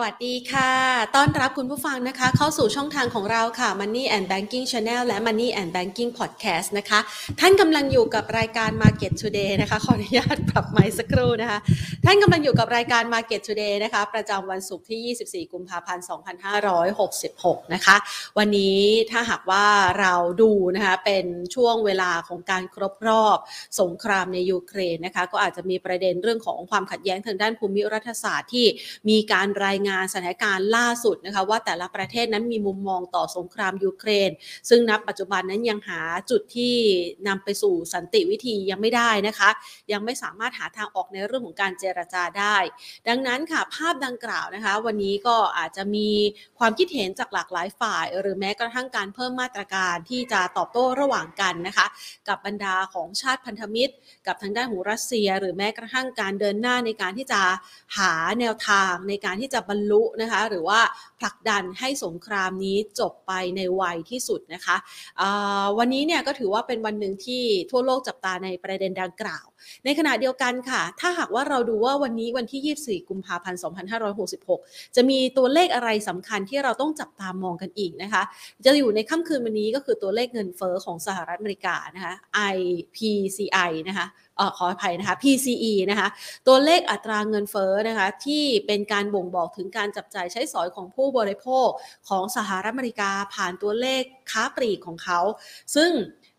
สวัสดีค่ะ ต้อนรับคุณผู้ฟังนะคะ เข้าสู่ช่องทางของเราค่ะ Money and Banking Channel และ Money and Banking Podcast นะคะ ท่านกำลังอยู่กับรายการ Market Today นะคะ ขออนุญาตปรับไมค์สักครู่นะคะ ท่านกำลังอยู่กับรายการ Market Today นะคะ ประจำวันศุกร์ที่ 24 กุมภาพันธ์ 2566 นะคะ วันนี้ถ้าหากว่าเราดูนะคะ เป็นช่วงเวลาของการครบรอบสงครามในยูเครนนะคะ ก็อาจจะมีประเด็นเรื่องของความขัดแย้งทางด้านภูมิรัฐศาสตร์ที่มีการรายงายงานสถานการณ์ล่าสุดนะคะว่าแต่ละประเทศนั้นมีมุมมองต่อสงครามยูเครน ซึ่งนับปัจจุบันนั้นยังหาจุดที่นำไปสู่สันติวิธียังไม่ได้นะคะ ยังไม่สามารถหาทางออกในเรื่องของการเจรจาได้ ดังนั้นค่ะภาพดังกล่าวนะคะ วันนี้ก็อาจจะมีความคิดเห็นจากหลากหลายฝ่าย หรือแม้กระทั่งการเพิ่มมาตรการที่จะตอบโต้ระหว่างกันนะคะ กับบรรดาของชาติพันธมิตร กับทางด้านของรัสเซีย หรือแม้กระทั่งการเดินหน้าในการที่จะหาแนวทางในการที่จะบรรลุนะคะหรือว่าผลักดันให้สงครามนี้จบไปในไวที่สุดนะคะวันนี้เนี่ยก็ถือว่าเป็นวันหนึ่งที่ทั่วโลกจับตาในประเด็นดังกล่าว ในขณะเดียวกันค่ะ ถ้าหากว่าเราดูว่าวันนี้วันที่ 24 กุมภาพันธ์ 2566 จะมีตัวเลขอะไรสำคัญที่เราต้องจับตามองกันอีกนะคะ จะอยู่ในค่ำคืนวันนี้ก็คือตัวเลขเงินเฟอ้อของสหรัฐอเมริกานะคะ IPCI นะคะ อขออภัยนะคะ PCE นะคะตัวเลขอัตราเงินเฟ้อนะคะที่เป็นการบ่งบอกถึงการจับจ่ายใช้สอยของผู้บริโภคของสหรัฐอเมริกาผ่านตัวเลขค้าปลีกของเขา ซึ่ง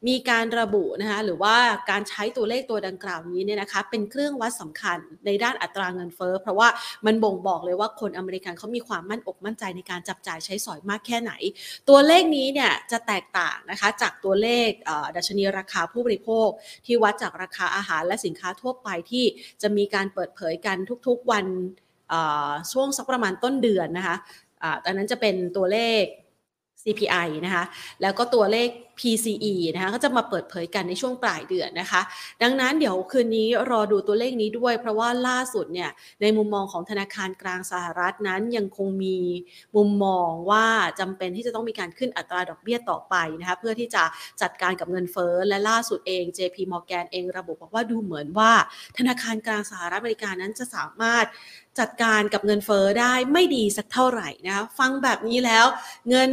มีการระบุนะคะหรือว่าการใช้ตัวเลขตัวดังกล่าวนี้เนี่ยนะคะเป็นเครื่องวัดสำคัญในด้านอัตราเงินเฟ้อเพราะว่ามันบ่งบอกเลยว่าคนอเมริกันเขามีความมั่นอกมั่นใจในการจับจ่ายใช้สอยมากแค่ไหน ตัวเลขนี้เนี่ยจะแตกต่างนะคะจากตัวเลขดัชนีราคาผู้บริโภค ที่วัดจากราคาอาหารและสินค้าทั่วไปที่จะมีการเปิดเผยกันทุกๆวันช่วงสักประมาณต้นเดือนนะคะตอนนั้นจะเป็นตัวเลข CPI นะคะแล้วก็ตัวเลข PCE นะคะก็จะมาเปิดเผยกันในช่วงปลายเดือนนะคะ ดังนั้นเดี๋ยวคืนนี้รอดูตัวเลขนี้ด้วย เพราะว่าล่าสุดเนี่ยในมุมมองของธนาคารกลางสหรัฐนั้นยังคงมีมุมมองว่าจำเป็นที่จะต้องมีการขึ้นอัตราดอกเบี้ยต่อไปนะคะเพื่อที่จะจัดการกับเงินเฟ้อและล่าสุดเอง JP Morgan เองระบุบอกว่าดูเหมือนว่าธนาคารกลางสหรัฐอเมริกานั้นจะสามารถจัดการกับเงินเฟ้อได้ไม่ดีสักเท่าไหร่นะคะฟังแบบนี้แล้วเงิน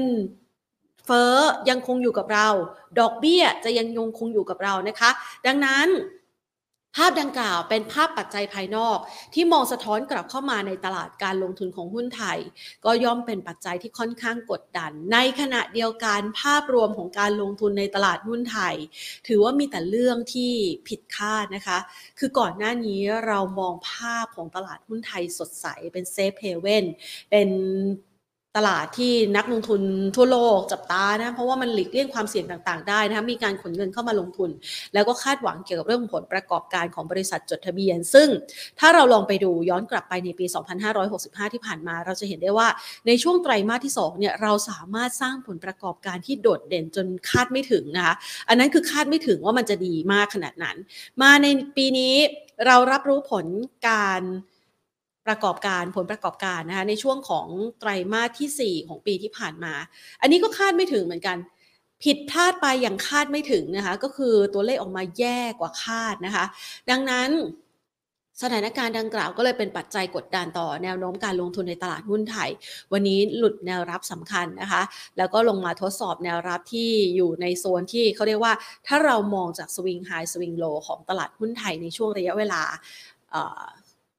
เฟ้อยังคงอยู่กับเรา ดอกเบี้ยจะยังยงคงอยู่กับเรานะคะ ดังนั้นภาพดังกล่าวเป็นภาพปัจจัยภายนอก ที่มองสะท้อนกลับเข้ามาในตลาดการลงทุนของหุ้นไทย ก็ย่อมเป็นปัจจัยที่ค่อนข้างกดดัน ในขณะเดียวกันภาพรวมของการลงทุนในตลาดหุ้นไทย ถือว่ามีแต่เรื่องที่ผิดคาดนะคะ คือก่อนหน้านี้เรามองภาพของตลาดหุ้นไทยสดใสเป็นเซฟเฮเว่นเป็น ตลาดที่นักลงทุนทั่วโลกจับตานะเพราะว่ามันหลีกเลี่ยงความเสี่ยงต่าง ๆ ได้นะคะมีการขนเงินเข้ามาลงทุน แล้วก็คาดหวังเกี่ยวกับเรื่องผลประกอบการของบริษัทจดทะเบียน ซึ่งถ้าเราลองไปดูย้อนกลับไปในปี 2565 ที่ผ่านมา เราจะเห็นได้ว่าในช่วงไตรมาสที่2เนี่ยเราสามารถสร้างผลประกอบการที่โดดเด่นจนคาดไม่ถึงนะคะอันนั้นคือคาดไม่ถึงว่ามันจะดีมากขนาดนั้น มาในปีนี้เรารับรู้ผลการ ประกอบการผลประกอบการนะคะในช่วงของไตรมาสที่ 4 ของปีที่ผ่านมา อันนี้ก็คาดไม่ถึงเหมือนกัน ผิดพลาดไปอย่างคาดไม่ถึงนะคะก็คือตัวเลขออกมาแย่กว่าคาดนะคะ ดังนั้นสถานการณ์ดังกล่าวก็เลยเป็นปัจจัยกดดันต่อแนวโน้มการลงทุนในตลาดหุ้นไทย วันนี้หลุดแนวรับสำคัญนะคะ แล้วก็ลงมาทดสอบแนวรับที่อยู่ในโซนที่เขาเรียกว่า ถ้าเรามองจากสวิงไฮสวิงโลของตลาดหุ้นไทยในช่วงระยะเวลา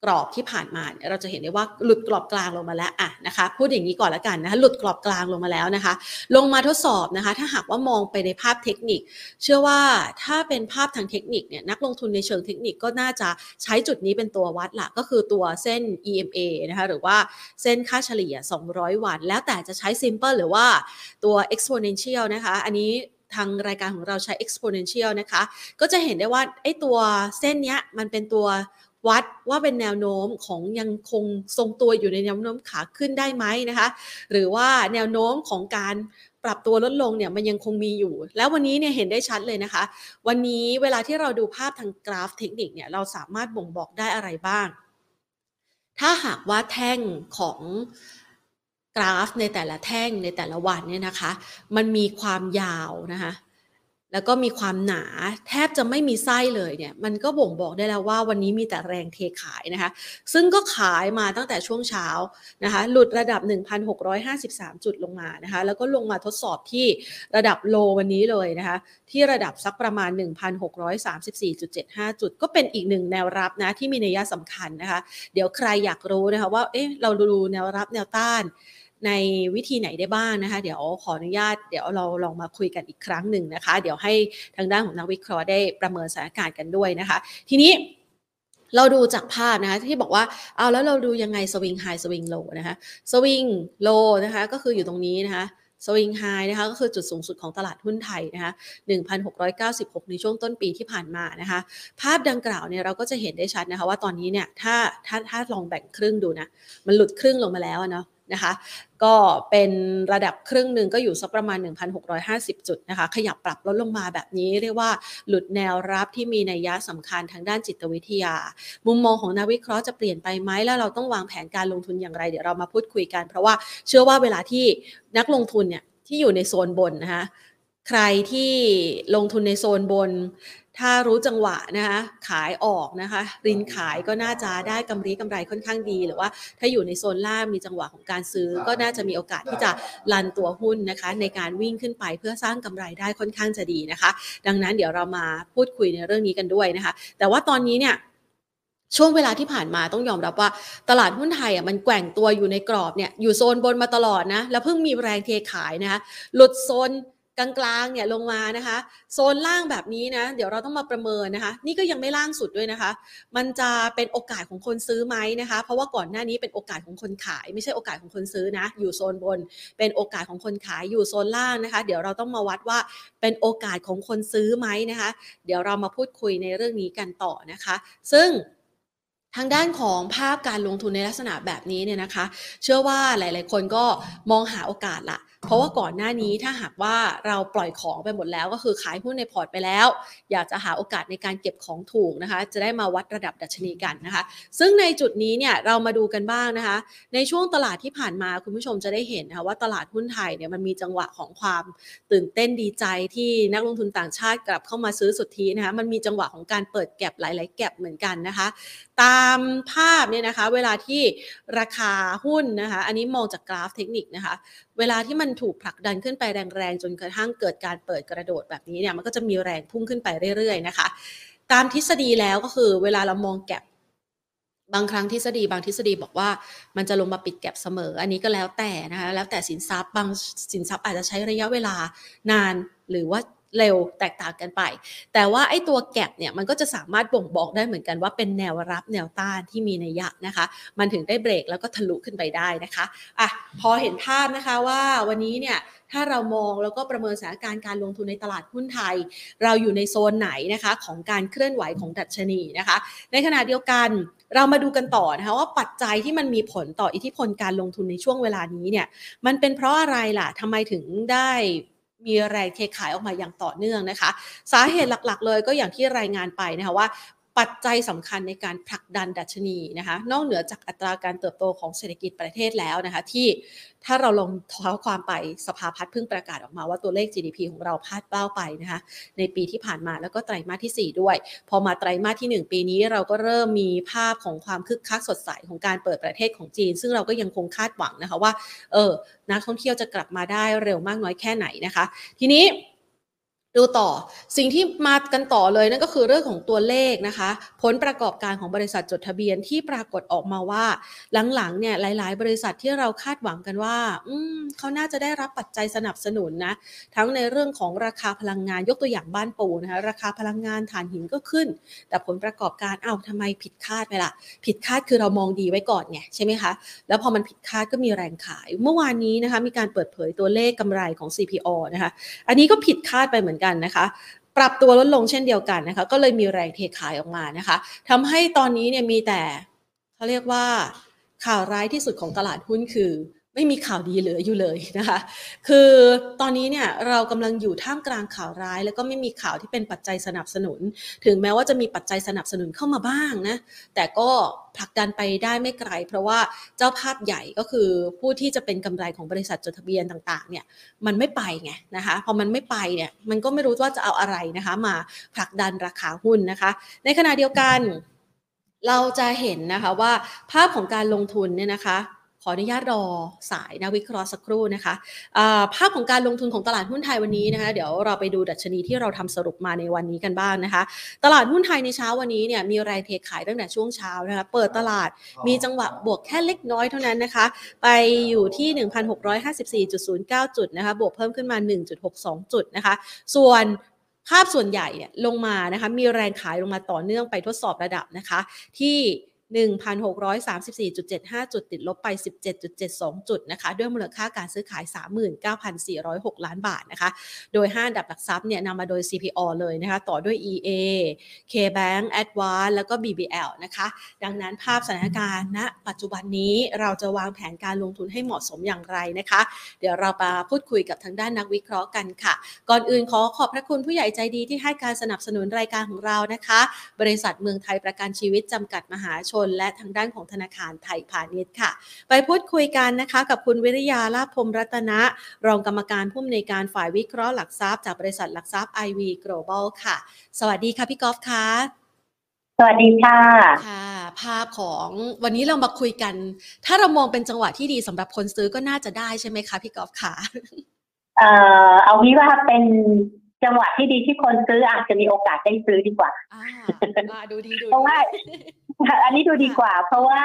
รอบที่ผ่านมาเราจะเห็นได้ว่าหลุดกรอบกลางลงมาแล้วอะนะคะพูดอย่างนี้ก่อนล้วกันนะคะหลุดกรอบกลางลงมาแล้วนะคะ ลงมาทดสอบนะคะ ถ้าหากว่ามองไปในภาพเทคนิค เชื่อว่าถ้าเป็นภาพทางเทคนิคเนี่ยนักลงทุนในเชิงเทคนิคก็น่าจะใช้จุดนี้เป็นตัววัดละก็คือตัวเส้น EMA นะคะหรือว่าเส้นค่าเฉลี่ย 200 วัน แล้วแต่จะใช้ simple หรือว่าตัว exponential นะคะ อันนี้ทางรายการของเราใช้ exponential นะคะ ก็จะเห็นได้ว่าไอ้ตัวเส้นเนี้ยมันเป็นตัว วัดว่าเป็นแนวโน้มของยังคงทรงตัวอยู่ในแนวโน้มขาขึ้นได้ไหมนะคะ หรือว่าแนวโน้มของการปรับตัวลดลงเนี่ยมันยังคงมีอยู่ แล้ววันนี้เนี่ยเห็นได้ชัดเลยนะคะ วันนี้เวลาที่เราดูภาพทางกราฟเทคนิคเนี่ยเราสามารถบ่งบอกได้อะไรบ้าง ถ้าหากว่าแท่งของกราฟในแต่ละแท่งในแต่ละวันเนี่ยนะคะ มันมีความยาวนะคะ แล้วก็มีความหนาแทบจะไม่มีไส้เลยเนี่ยมันก็บ่งบอกได้แล้วว่าวันนี้มีแต่แรงเทขายนะคะ ซึ่งก็ขายมาตั้งแต่ช่วงเช้านะคะหลุดระดับ 1,653 จุดลงมานะคะแล้วก็ลงมาทดสอบที่ระดับโลวันนี้เลยนะคะที่ระดับสักประมาณ 1,634.75 จุด ก็เป็นอีกหนึ่งแนวรับนะที่มีนัยสำคัญนะคะ เดี๋ยวใครอยากรู้นะคะว่าเอ๊ะเราดูแนวรับแนวต้าน ในวิธีไหนได้บ้างนะคะ เดี๋ยวขออนุญาตเดี๋ยวเราลองมาคุยกันอีกครั้งหนึ่งนะคะ เดี๋ยวให้ทางด้านของนักวิเคราะห์ได้ประเมินสถานการณ์กันด้วยนะคะ ทีนี้เราดูจากภาพนะคะที่บอกว่าเอาแล้วเราดูยังไงสวิงไฮสวิงโลนะคะสวิงโลนะคะก็คืออยู่ตรงนี้นะคะสวิงไฮนะคะก็คือจุดสูงสุดของตลาดหุ้นไทยนะคะ1,696 ในช่วงต้นปีที่ผ่านมานะคะ ภาพดังกล่าวเนี่ยเราก็จะเห็นได้ชัดนะคะว่าตอนนี้เนี่ยถ้าถ้าถ้าลองแบ่งครึ่งดูนะ มันหลุดครึ่งลงมาแล้วเนาะ นะคะก็เป็นระดับครึ่งหนึ่งก็อยู่สักประมาณ 1,650 จุดนะคะ ขยับปรับลดลงมาแบบนี้เรียกว่าหลุดแนวรับที่มีนัยยะสำคัญทางด้านจิตวิทยา มุมมองของนักวิเคราะห์จะเปลี่ยนไปไหมแล้วเราต้องวางแผนการลงทุนอย่างไร เดี๋ยวเรามาพูดคุยกัน เพราะว่าเชื่อว่าเวลาที่นักลงทุนเนี่ยที่อยู่ในโซนบนนะคะใครที่ลงทุนในโซนบน ถ้ารู้จังหวะนะคะขายออกนะคะรินขายก็น่าจะได้กำไรกำไรค่อนข้างดี หรือว่าถ้าอยู่ในโซนล่างมีจังหวะของการซื้อ ก็น่าจะมีโอกาสที่จะลันตัวหุ้นนะคะ ในการวิ่งขึ้นไปเพื่อสร้างกำไรได้ค่อนข้างจะดีนะคะ ดังนั้นเดี๋ยวเรามาพูดคุยในเรื่องนี้กันด้วยนะคะ แต่ว่าตอนนี้เนี่ยช่วงเวลาที่ผ่านมาต้องยอมรับว่า ตลาดหุ้นไทยอะมันแกว่งตัวอยู่ในกรอบเนี่ยอยู่โซนบนมาตลอดนะแล้วเพิ่งมีแรงเทขายนะคะหลุดโซน กลางๆเนี่ยลงมานะคะ โซนล่างแบบนี้นะ เดี๋ยวเราต้องมาประเมินนะคะ นี่ก็ยังไม่ล่างสุดด้วยนะคะ มันจะเป็นโอกาสของคนซื้อไหมนะคะ เพราะว่าก่อนหน้านี้เป็นโอกาสของคนขาย ไม่ใช่โอกาสของคนซื้อนะ อยู่โซนบน เป็นโอกาสของคนขายอยู่โซนล่างนะคะ เดี๋ยวเราต้องมาวัดว่าเป็นโอกาสของคนซื้อไหมนะคะ เดี๋ยวเรามาพูดคุยในเรื่องนี้กันต่อนะคะ ซึ่งทางด้านของภาพการลงทุนในลักษณะแบบนี้เนี่ยนะคะ เชื่อว่าหลาย ๆ คนก็มองหาโอกาสละเพราะว่าก่อนหน้านี้ถ้าหากว่าเราปล่อยของไปหมดแล้วก็คือขายหุ้นในพอร์ตไปแล้ว อยากจะหาโอกาสในการเก็บของถูกนะคะ จะได้มาวัดระดับดัชนีกันนะคะ ซึ่งในจุดนี้เนี่ยเรามาดูกันบ้างนะคะ ในช่วงตลาดที่ผ่านมาคุณผู้ชมจะได้เห็นนะคะว่าตลาดหุ้นไทยเนี่ยมันมีจังหวะของความตื่นเต้นดีใจที่นักลงทุนต่างชาติกลับเข้ามาซื้อสุทธินะคะมันมีจังหวะของการเปิดแก็บหลาย ๆ แก็บเหมือนกันนะคะ ตามภาพเนี่ยนะคะ เวลาที่ราคาหุ้นนะคะ อันนี้มองจากกราฟเทคนิคนะคะ เวลาที่มันถูกผลักดันขึ้นไปแรงๆ จนกระทั่งเกิดการเปิดกระโดดแบบนี้เนี่ยมันก็จะมีแรงพุ่งขึ้นไปเรื่อยๆนะคะ ตามทฤษฎีแล้วก็คือเวลาเรามองแก็บบางครั้งทฤษฎีบางทฤษฎีบอกว่ามันจะลงมาปิดแก็บเสมอ อันนี้ก็แล้วแต่นะคะแล้วแต่สินทรัพย์บางสินทรัพย์อาจจะใช้ระยะเวลานานหรือว่า เร็วแตกต่างกันไป แต่ว่าไอ้ตัวแก็บเนี่ยมันก็จะสามารถบ่งบอกได้เหมือนกันว่าเป็นแนวรับแนวต้านที่มีนัยยะนะคะ มันถึงได้เบรกแล้วก็ทะลุขึ้นไปได้นะคะอะพอเห็นภาพนะคะว่าวันนี้เนี่ยถ้าเรามองแล้วก็ประเมินสถานการณ์การลงทุนในตลาดหุ้นไทย เราอยู่ในโซนไหนนะคะของการเคลื่อนไหวของดัชนีนะคะ ในขณะเดียวกันเรามาดูกันต่อนะคะว่าปัจจัยที่มันมีผลต่ออิทธิพลการลงทุนในช่วงเวลานี้เนี่ยมันเป็นเพราะอะไรล่ะทำไมถึงได้ มีแรงเทขายออกมาอย่างต่อเนื่องนะคะ สาเหตุหลักๆ เลยก็อย่างที่รายงานไปนะคะว่า ปัจจัยสำคัญในการผลักดันดัชนีนะคะนอกเหนือจากอัตราการเติบโตของเศรษฐกิจประเทศแล้วนะคะที่ถ้าเราลงเท้าความไปสภาพัฒน์เพิ่งประกาศออกมาว่าตัวเลข GDP ของเราพลาดเป้าไปนะคะในปีที่ผ่านมาแล้วก็ไตรมาสที่ 4 ด้วย พอมาไตรมาสที่ 1 ปีนี้เราก็เริ่มมีภาพของความคึกคักสดใสของการเปิดประเทศของจีน ซึ่งเราก็ยังคงคาดหวังนะคะว่าเออนักท่องเที่ยวจะกลับมาได้เร็วมากน้อยแค่ไหนนะคะ ทีนี้ ดูต่อสิ่งที่มากันต่อเลยนั่นก็คือเรื่องของตัวเลขนะคะ ผลประกอบการของบริษัทจดทะเบียนที่ปรากฏออกมาว่า หลังๆเนี่ยหลาย ๆ บริษัทที่เราคาดหวังกันว่า อืมเขาน่าจะได้รับปัจจัยสนับสนุนนะ ทั้งในเรื่องของราคาพลังงานยกตัวอย่างบ้านปูนะคะราคาพลังงานถ่านหินก็ขึ้น แต่ผลประกอบการเอา้าทำไมผิดคาดไปละ่ะ ผิดคาดคือเรามองดีไว้ก่อนไงใช่ไหมคะแล้วพอมันผิดคาดก็มีแรงขาย เมื่อวานนี้นะคะมีการเปิดเผยตัวเลขกำไรของ CPO นะคะ อันนี้ก็ผิดคาดไปเหมือนกันนะคะ ปรับตัวลดลงเช่นเดียวกันนะคะ ก็เลยมีแรงเทขายออกมานะคะทำให้ตอนนี้เนี่ยมีแต่เขาเรียกว่าข่าวร้ายที่สุดของตลาดหุ้นคือ ไม่มีข่าวดีเหลืออยู่เลยนะคะ คือตอนนี้เนี่ยเรากำลังอยู่ท่ามกลางข่าวร้าย แล้วก็ไม่มีข่าวที่เป็นปัจจัยสนับสนุน ถึงแม้ว่าจะมีปัจจัยสนับสนุนเข้ามาบ้างนะ แต่ก็ผลักดันไปได้ไม่ไกล เพราะว่าเจ้าภาพใหญ่ก็คือผู้ที่จะเป็นกำไรของบริษัทจดทะเบียนต่างๆ เนี่ยมันไม่ไปไงนะคะ พอมันไม่ไปเนี่ยมันก็ไม่รู้ว่าจะเอาอะไรนะคะ มาผลักดันราคาหุ้นนะคะ ในขณะเดียวกันเราจะเห็นนะคะว่าภาพของการลงทุนเนี่ยนะคะ ออนุญาตรอสายนะวิเคราะห์สักครู่นะคะภาพของการลงทุนของตลาดหุ้นไทยวันนี้นะคะเดี๋ยวเราไปดูดัชนีที่เราทำสรุปมาในวันนี้กันบ้างนะคะ ตลาดหุ้นไทยในเช้าวันนี้เนี่ยมีแรงเทขายตั้งแต่ช่วงเช้านะคะเปิดตลาดมีจังหวะบวกแค่เล็กน้อยเท่านั้นนะคะ ไปอยู่ที่ 1,654.09 จุดนะคะบวกเพิ่มขึ้นมา 1.62 จุดนะคะ ส่วนภาพส่วนใหญ่ลงมานะคะมีแรงขายลงมาต่อเนื่องไปทดสอบระดับนะคะที่ 1,634.75 จุดติดลบไป 17.72 จุดนะคะ ด้วยมูลค่าการซื้อขาย 39,406 ล้านบาทนะคะ โดย5อันดับหลักทรัพย์เนี่ยนำมาโดย CPO เลยนะคะ ต่อด้วย EA KBank Advance แล้วก็ BBL นะคะ ดังนั้นภาพสถานการณ์ณนะปัจจุบันนี้เราจะวางแผนการลงทุนให้เหมาะสมอย่างไรนะคะ เดี๋ยวเรามาพูดคุยกับทางด้านนักวิเคราะห์กันค่ะ ก่อนอื่นขอขอบพระคุณผู้ใหญ่ใจดีที่ให้การสนับสนุนรายการของเรานะคะ บริษัทเมืองไทยประกันชีวิตจำกัดมหาชนและทางด้านของธนาคารไทยพาณิชย์ค่ะ ไปพูดคุยกันนะคะกับคุณวิริยาลาภพมรัตนะ รองกรรมการผู้อำนวยการฝ่ายวิเคราะห์หลักทรัพย์จากบริษัทหลักทรัพย์ IV Global ค่ะ สวัสดีค่ะพี่กอล์ฟค่ะสวัสดีค่ะค่ะ ภาพของวันนี้เรามาคุยกัน ถ้าเรามองเป็นจังหวะที่ดีสำหรับคนซื้อก็น่าจะได้ใช่ไหมคะพี่กอล์ฟค่ะเอ่อเอางี้ว่าเป็นจังหวะที่ดีที่คนซื้ออาจจะมีโอกาสได้ซื้อดีกว่าอ่าดูดีดูเพราะว่า อันนี้ดูดีกว่า เพราะว่า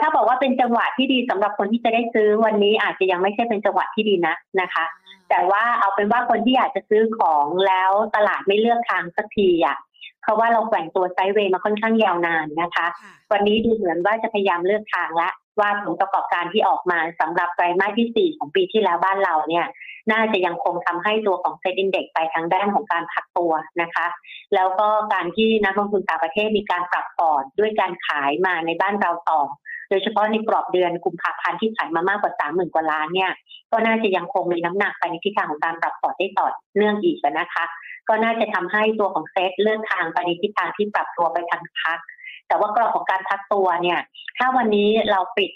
ถ้าบอกว่าเป็นจังหวะที่ดีสำหรับคนที่จะได้ซื้อวันนี้อาจจะยังไม่ใช่เป็นจังหวะที่ดีนะนะคะ แต่ว่าเอาเป็นว่าคนที่อยากจะซื้อของแล้วตลาดไม่เลือกทางสักทีอะเพราะว่าเราแกว่งตัวไซด์เวย์มาค่อนข้างยาวนานนะคะ วันนี้ดูเหมือนว่าจะพยายามเลือกทางละ ว่าผลประกอบการที่ออกมาสำหรับไตรมาสที่ 4 ของปีที่แล้วบ้านเราเนี่ยน่าจะยังคงทำให้ตัวของเซ็นดินเด็กไปทางด้านของการพักตัวนะคะ แล้วก็การที่นักลงทุนต่างประเทศมีการปรับพอร์ตด้วยการขายมาในบ้านเราต่อ โดยเฉพาะในกรอบเดือนกุมภาพันธ์ที่ขายมามากกว่าสามหมื่นกว่าล้านเนี่ยก็น่าจะยังคงมีน้ำหนักไปในทิศทางของการปรับ port ได้ต่อเนื่องอีกนะคะ ก็น่าจะทำให้ตัวของเซ็ตเลือกทางไปในทิศทางที่ปรับตัวไปทางพัก แต่ว่ากรอบของการพักตัวเนี่ย ถ้าวันนี้เราปิด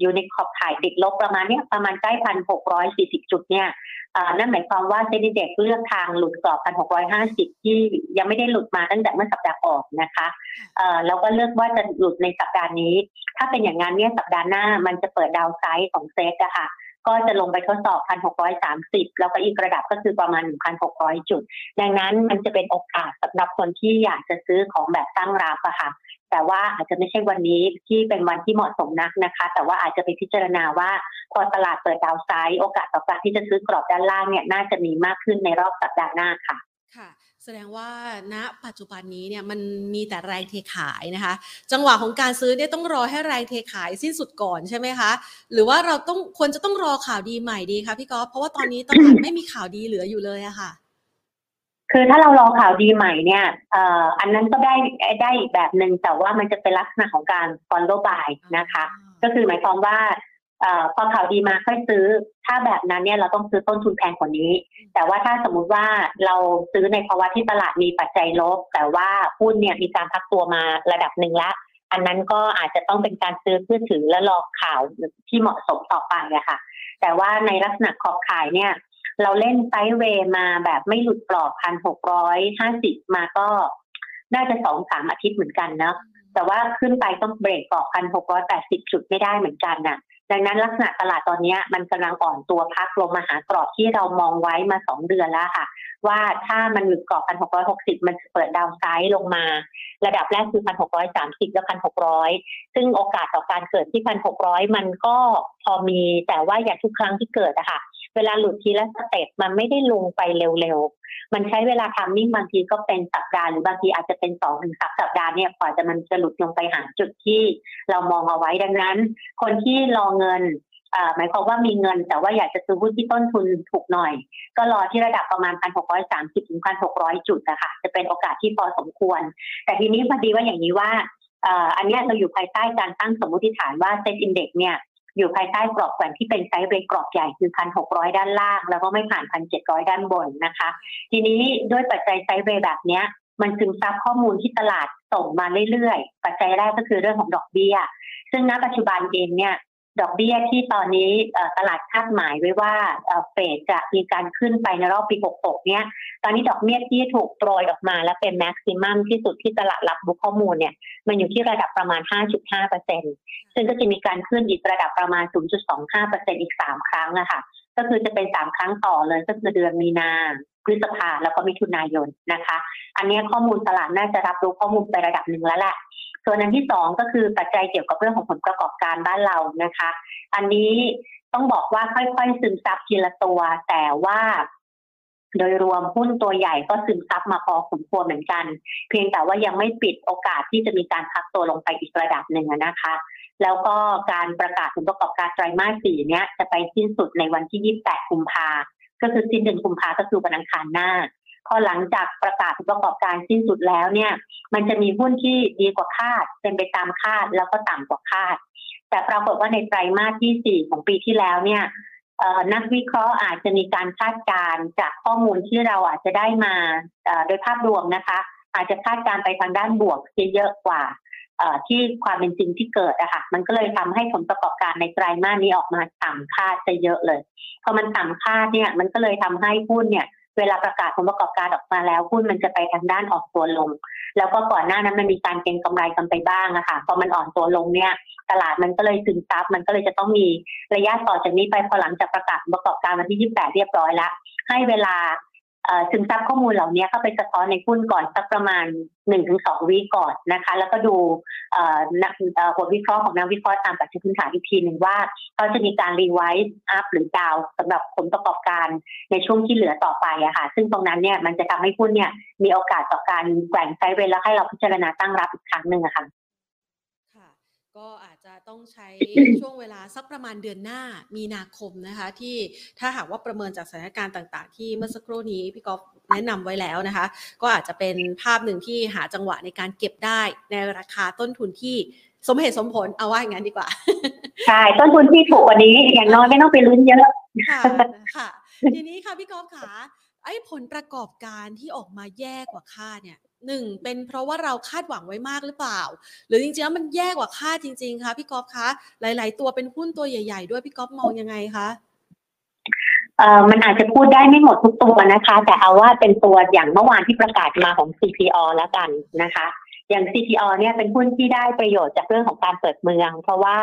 อยู่ในขอบข่ายติดลบประมาณเนี้ยประมาณใกล้พันหกร้อยสี่สิบจุดเนี่ยนั่นหมายความว่า SET Index เลือกทางหลุดกรอบพันหกร้อยห้าสิบที่ยังไม่ได้หลุดมาตั้งแต่เมื่อสัปดาห์ก่อนนะคะแล้วก็เลือกว่าจะหลุดในสัปดาห์นี้ ถ้าเป็นอย่างนั้นเนี่ยสัปดาห์หน้ามันจะเปิดดาวไซด์ของเซ็ตอะค่ะ ก็จะลงไปทดสอบ 1,630 แล้วก็อีกระดับก็คือประมาณ 1,600 จุด ดังนั้นมันจะเป็นโอกาสสำหรับคนที่อยากจะซื้อของแบบตั้งรับอะค่ะแต่ว่าอาจจะไม่ใช่วันนี้ที่เป็นวันที่เหมาะสมนักนะคะ แต่ว่าอาจจะไปพิจารณาว่าพอตลาดเปิดดาวไซด์โอกาสต่อการที่จะซื้อกรอบด้านล่างเนี่ยน่าจะมีมากขึ้นในรอบสัปดาห์หน้าค่ะค่ะ แสดงว่าณปัจจุบันนี้เนี่ยมันมีแต่แรงเทขายนะคะ จังหวะของการซื้อเนี่ยต้องรอให้แรงเทขายสิ้นสุดก่อนใช่ไหมคะ หรือว่าเราต้องควรจะต้องรอข่าวดีใหม่ดีคะพี่ก๊อฟเพราะว่าตอนนี้ตลาดไม่มีข่าวดีเหลืออยู่เลยอะค่ะ คือถ้าเรารอข่าวดีใหม่เนี่ยเอ่ออันนั้นก็ได้ได้อีกแบบหนึ่งแต่ว่ามันจะเป็นลักษณะของการ follow by นะคะ ก็คือหมายความว่าเอ่อพอข่าวดีมาค่อยซื้อ ถ้าแบบนั้นเนี่ยเราต้องซื้อต้นทุนแพงกว่านี้ แต่ว่าถ้าสมมุติว่าเราซื้อในภาวะที่ตลาดมีปัจจัยลบ แต่ว่าหุ้นเนี่ยมีการพักตัวมาระดับหนึ่งละ อันนั้นก็อาจจะต้องเป็นการซื้อเพื่อถือและรอข่าวที่เหมาะสมต่อไปอะค่ะ แต่ว่าในลักษณะขอบขายเนี่ย เราเล่นไซด์เวย์มาแบบไม่หลุดกรอบพันหกร้อยห้าสิบมาก็น่าจะสองสามอาทิตย์เหมือนกันนะแต่ว่าขึ้นไปต้องเบรกกรอบพันหกร้อยแปดสิบจุดไม่ได้เหมือนกันน่ะ ดังนั้นลักษณะตลาดตอนนี้มันกำลังอ่อนตัวพักลงมาหากรอบที่เรามองไว้มาสองเดือนแล้วค่ะ ว่าถ้ามันหลุดกรอบพันหกร้อยหกสิบมันเปิดดาวไซด์ลงมา ระดับแรกคือพันหกร้อยสามสิบแล้วพันหกร้อยซึ่งโอกาสต่อการเกิดที่พันหกร้อยมันก็พอมีแต่ว่าอย่างทุกครั้งที่เกิดอะค่ะ เวลาหลุดทีละสเต็ปมันไม่ได้ลงไปเร็วๆ มันใช้เวลาทำนิ่งบางทีก็เป็นสัปดาห์หรือบางทีอาจจะเป็นสองถึงสามสัปดาห์เนี่ยกว่าจะมันจะหลุดลงไปหาจุดที่เรามองเอาไว้ดังนั้น คนที่รอเงินหมายความว่ามีเงิน แต่ว่าอยากจะซื้อหุ้นที่ต้นทุนถูกหน่อย ก็รอที่ระดับประมาณ 1,630ถึง1,600 จุดนะคะจะเป็นโอกาสที่พอสมควร แต่ทีนี้พอดีว่าอย่างนี้ว่าอันนี้เราอยู่ภายใต้การตั้งสมมติฐานว่า SET Index เนี่ย อยู่ภายใต้กรอบแกว่งที่เป็นไซส์เบรกรอบใหญ่คือพันหกร้อยด้านล่าง แล้วก็ไม่ผ่านพันเจ็ดร้อยด้านบนนะคะ ทีนี้ด้วยปัจจัยไซส์เบรแบบเนี้ยมันซึมซับข้อมูลที่ตลาดส่งมาเรื่อยๆ ปัจจัยแรกก็คือเรื่องของดอกเบี้ย ซึ่งณปัจจุบันเองเนี่ย ดอกเบี้ยที่ตอนนี้ตลาดคาดหมายไว้ว่าเฟดจะมีการขึ้นไปในรอบปี 66 เนี่ย ตอนนี้ดอกเบี้ยที่ถูกโปรยออกมาและเป็นแม็กซิมัมที่สุดที่ตลาดรับรู้ข้อมูลเนี่ย มันอยู่ที่ระดับประมาณ 5.5%ซึ่งก็จะมีการขึ้นอีกระดับประมาณ 0.25%อีก 3 ครั้งนะคะก็คือจะเป็น 3 ครั้งต่อเลยก็คือเดือนมีนาพฤษภาแล้วก็มิถุนายนนะคะ อันนี้ข้อมูลตลาดน่าจะรับรู้ข้อมูลไประดับหนึ่งแล้วแหละ ส่วนอันที่สองก็คือปัจจัยเกี่ยวกับเรื่องของผลประกอบการบ้านเรานะคะ อันนี้ต้องบอกว่าค่อยๆ ซึมซับทีละตัว แต่ว่าโดยรวมหุ้นตัวใหญ่ก็ซึมซับมาพอสมควรเหมือนกัน เพียงแต่ว่ายังไม่ปิดโอกาสที่จะมีการพักตัวลงไปอีกระดับหนึ่งนะคะ แล้วก็การประกาศผลประกอบการไตรมาสสี่เนี้ยจะไปสิ้นสุดในวันที่ 28 กุมภาก็คือสิ้นเดือนกุมภาก็คือวันอังคารหน้า พอหลังจากประกาศประกอบการสิ้นสุดแล้วเนี่ย มันจะมีหุ้นที่ดีกว่าคาด เป็นไปตามคาดแล้วก็ต่ำกว่าคาด แต่ปรากฏว่าในไตรมาสที่ 4 ของปีที่แล้วเนี่ยนักวิเคราะห์อาจจะมีการคาดการณ์จากข้อมูลที่เราอาจจะได้มาโดยภาพรวมนะคะ อาจจะคาดการไปทางด้านบวกเยอะกว่าที่ความเป็นจริงที่เกิดอะค่ะมันก็เลยทำให้ผลประกอบการในไตรมาสนี้ออกมาต่ำคาดจะเยอะเลยพอมันต่ำคาดเนี่ย มันก็เลยทำให้หุ้นเนี่ย เวลาประกาศผลประกอบการออกมาแล้วหุ้นมันจะไปทางด้านออกตัวลง แล้วก็ก่อนหน้านั้นมันมีการเก็งกำไรกันไปบ้างอะค่ะพอมันอ่อนตัวลงเนี่ย ตลาดมันก็เลยซึมซับมันก็เลยจะต้องมีระยะต่อจากนี้ไปพอหลังจากประกาศประกอบการวันที่ 28 เรียบร้อยแล้วให้เวลา ซึมซับข้อมูลเหล่านี้เข้าไปสะท้อนในหุ้นก่อนสักประมาณ 1-2 วิก่อนนะคะ แล้วก็ดูนักบทวิเคราะห์ของนักวิเคราะห์ตามปัจจัยพื้นฐานอีกทีหนึ่งว่าเขาจะมีการ revise up หรือ down สำหรับผลประกอบการในช่วงที่เหลือต่อไปอะค่ะ ซึ่งตรงนั้นเนี่ยมันจะทำให้หุ้นเนี่ยมีโอกาสต่อการแกว่ง sideway แล้วให้เราพิจารณาตั้งรับอีกครั้งหนึ่งอะค่ะก็อาจจะ ต้องใช้ช่วงเวลาสักประมาณเดือนหน้ามีนาคมนะคะ ที่ถ้าหากว่าประเมินจากสถานการณ์ต่าง ๆ ที่เมื่อสักครู่นี้พี่กอฟแนะนำไว้แล้วนะคะ ก็อาจจะเป็นภาพหนึ่งที่หาจังหวะในการเก็บได้ในราคาต้นทุนที่สมเหตุสมผลเอาว่าอย่างนั้นดีกว่า ใช่ ต้นทุนที่ถูกกว่านี้อย่างน้อยไม่ต้องไปลุ้นเยอะค่ะค่ะทีนี้ค่ะพี่กอฟขา ไอ้ผลประกอบการที่ออกมาแย่กว่าคาดเนี่ยหนึ่งเป็นเพราะว่าเราคาดหวังไว้มากหรือเปล่า หรือจริงๆแล้วมันแย่กว่าคาดจริง ๆคะพี่ก๊อฟคะหลาย ๆ ตัวเป็นหุ้นตัวใหญ่ ๆ ด้วยพี่ก๊อฟมองยังไงคะเอ่อมันอาจจะพูดได้ไม่หมดทุกตัวนะคะ แต่เอาว่าเป็นตัวอย่างเมื่อวานที่ประกาศมาของ CPO แล้วกันนะคะ อย่าง CPO เนี่ยเป็นหุ้นที่ได้ประโยชน์จากเรื่องของการเปิดเมือง เพราะว่า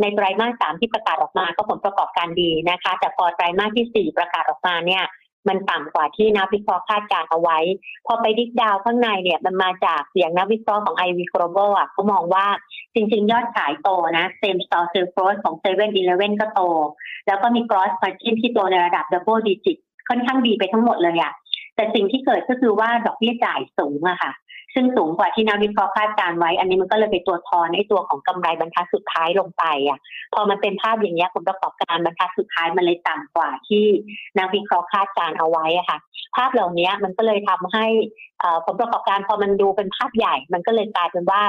ในไตรมาสสามที่ประกาศออกมาก็ผลประกอบการดีนะคะ แต่พอไตรมาสที่สี่ประกาศออกมาเนี่ย มันต่ำกว่าที่นักวิเคราะห์คาดการเอาไว้ พอไปดิกดาวข้างในเนี่ยมันมาจากเสียงนักวิเคราะห์ของ IV Global อะเขามองว่าจริง ๆ ยอดขายโตนะ same store sales growth ของ7 e เ e ่ e อก็โต แล้วก็มี gross margin ที่โตในระดับ double digit ค่อนข้างดีไปทั้งหมดเลยอะแต่สิ่งที่เกิดก็คือว่าดอกเบี้ยจ่ายสูงอะค่ะ ซึ่งสูงกว่าที่นักวิเคราะห์คาดการไว้ อันนี้มันก็เลยไปตัวทอนให้ตัวของกำไรบรรทัดสุดท้ายลงไปอะ พอมันเป็นภาพอย่างนี้ผลประกอบการบรรทัดสุดท้ายมันเลยต่ำกว่าที่นักวิเคราะห์คาดการเอาไว้อะค่ะ ภาพเหล่านี้มันก็เลยทำให้ผลประกอบการพอมันดูเป็นภาพใหญ่ มันก็เลยกลายเป็นว่า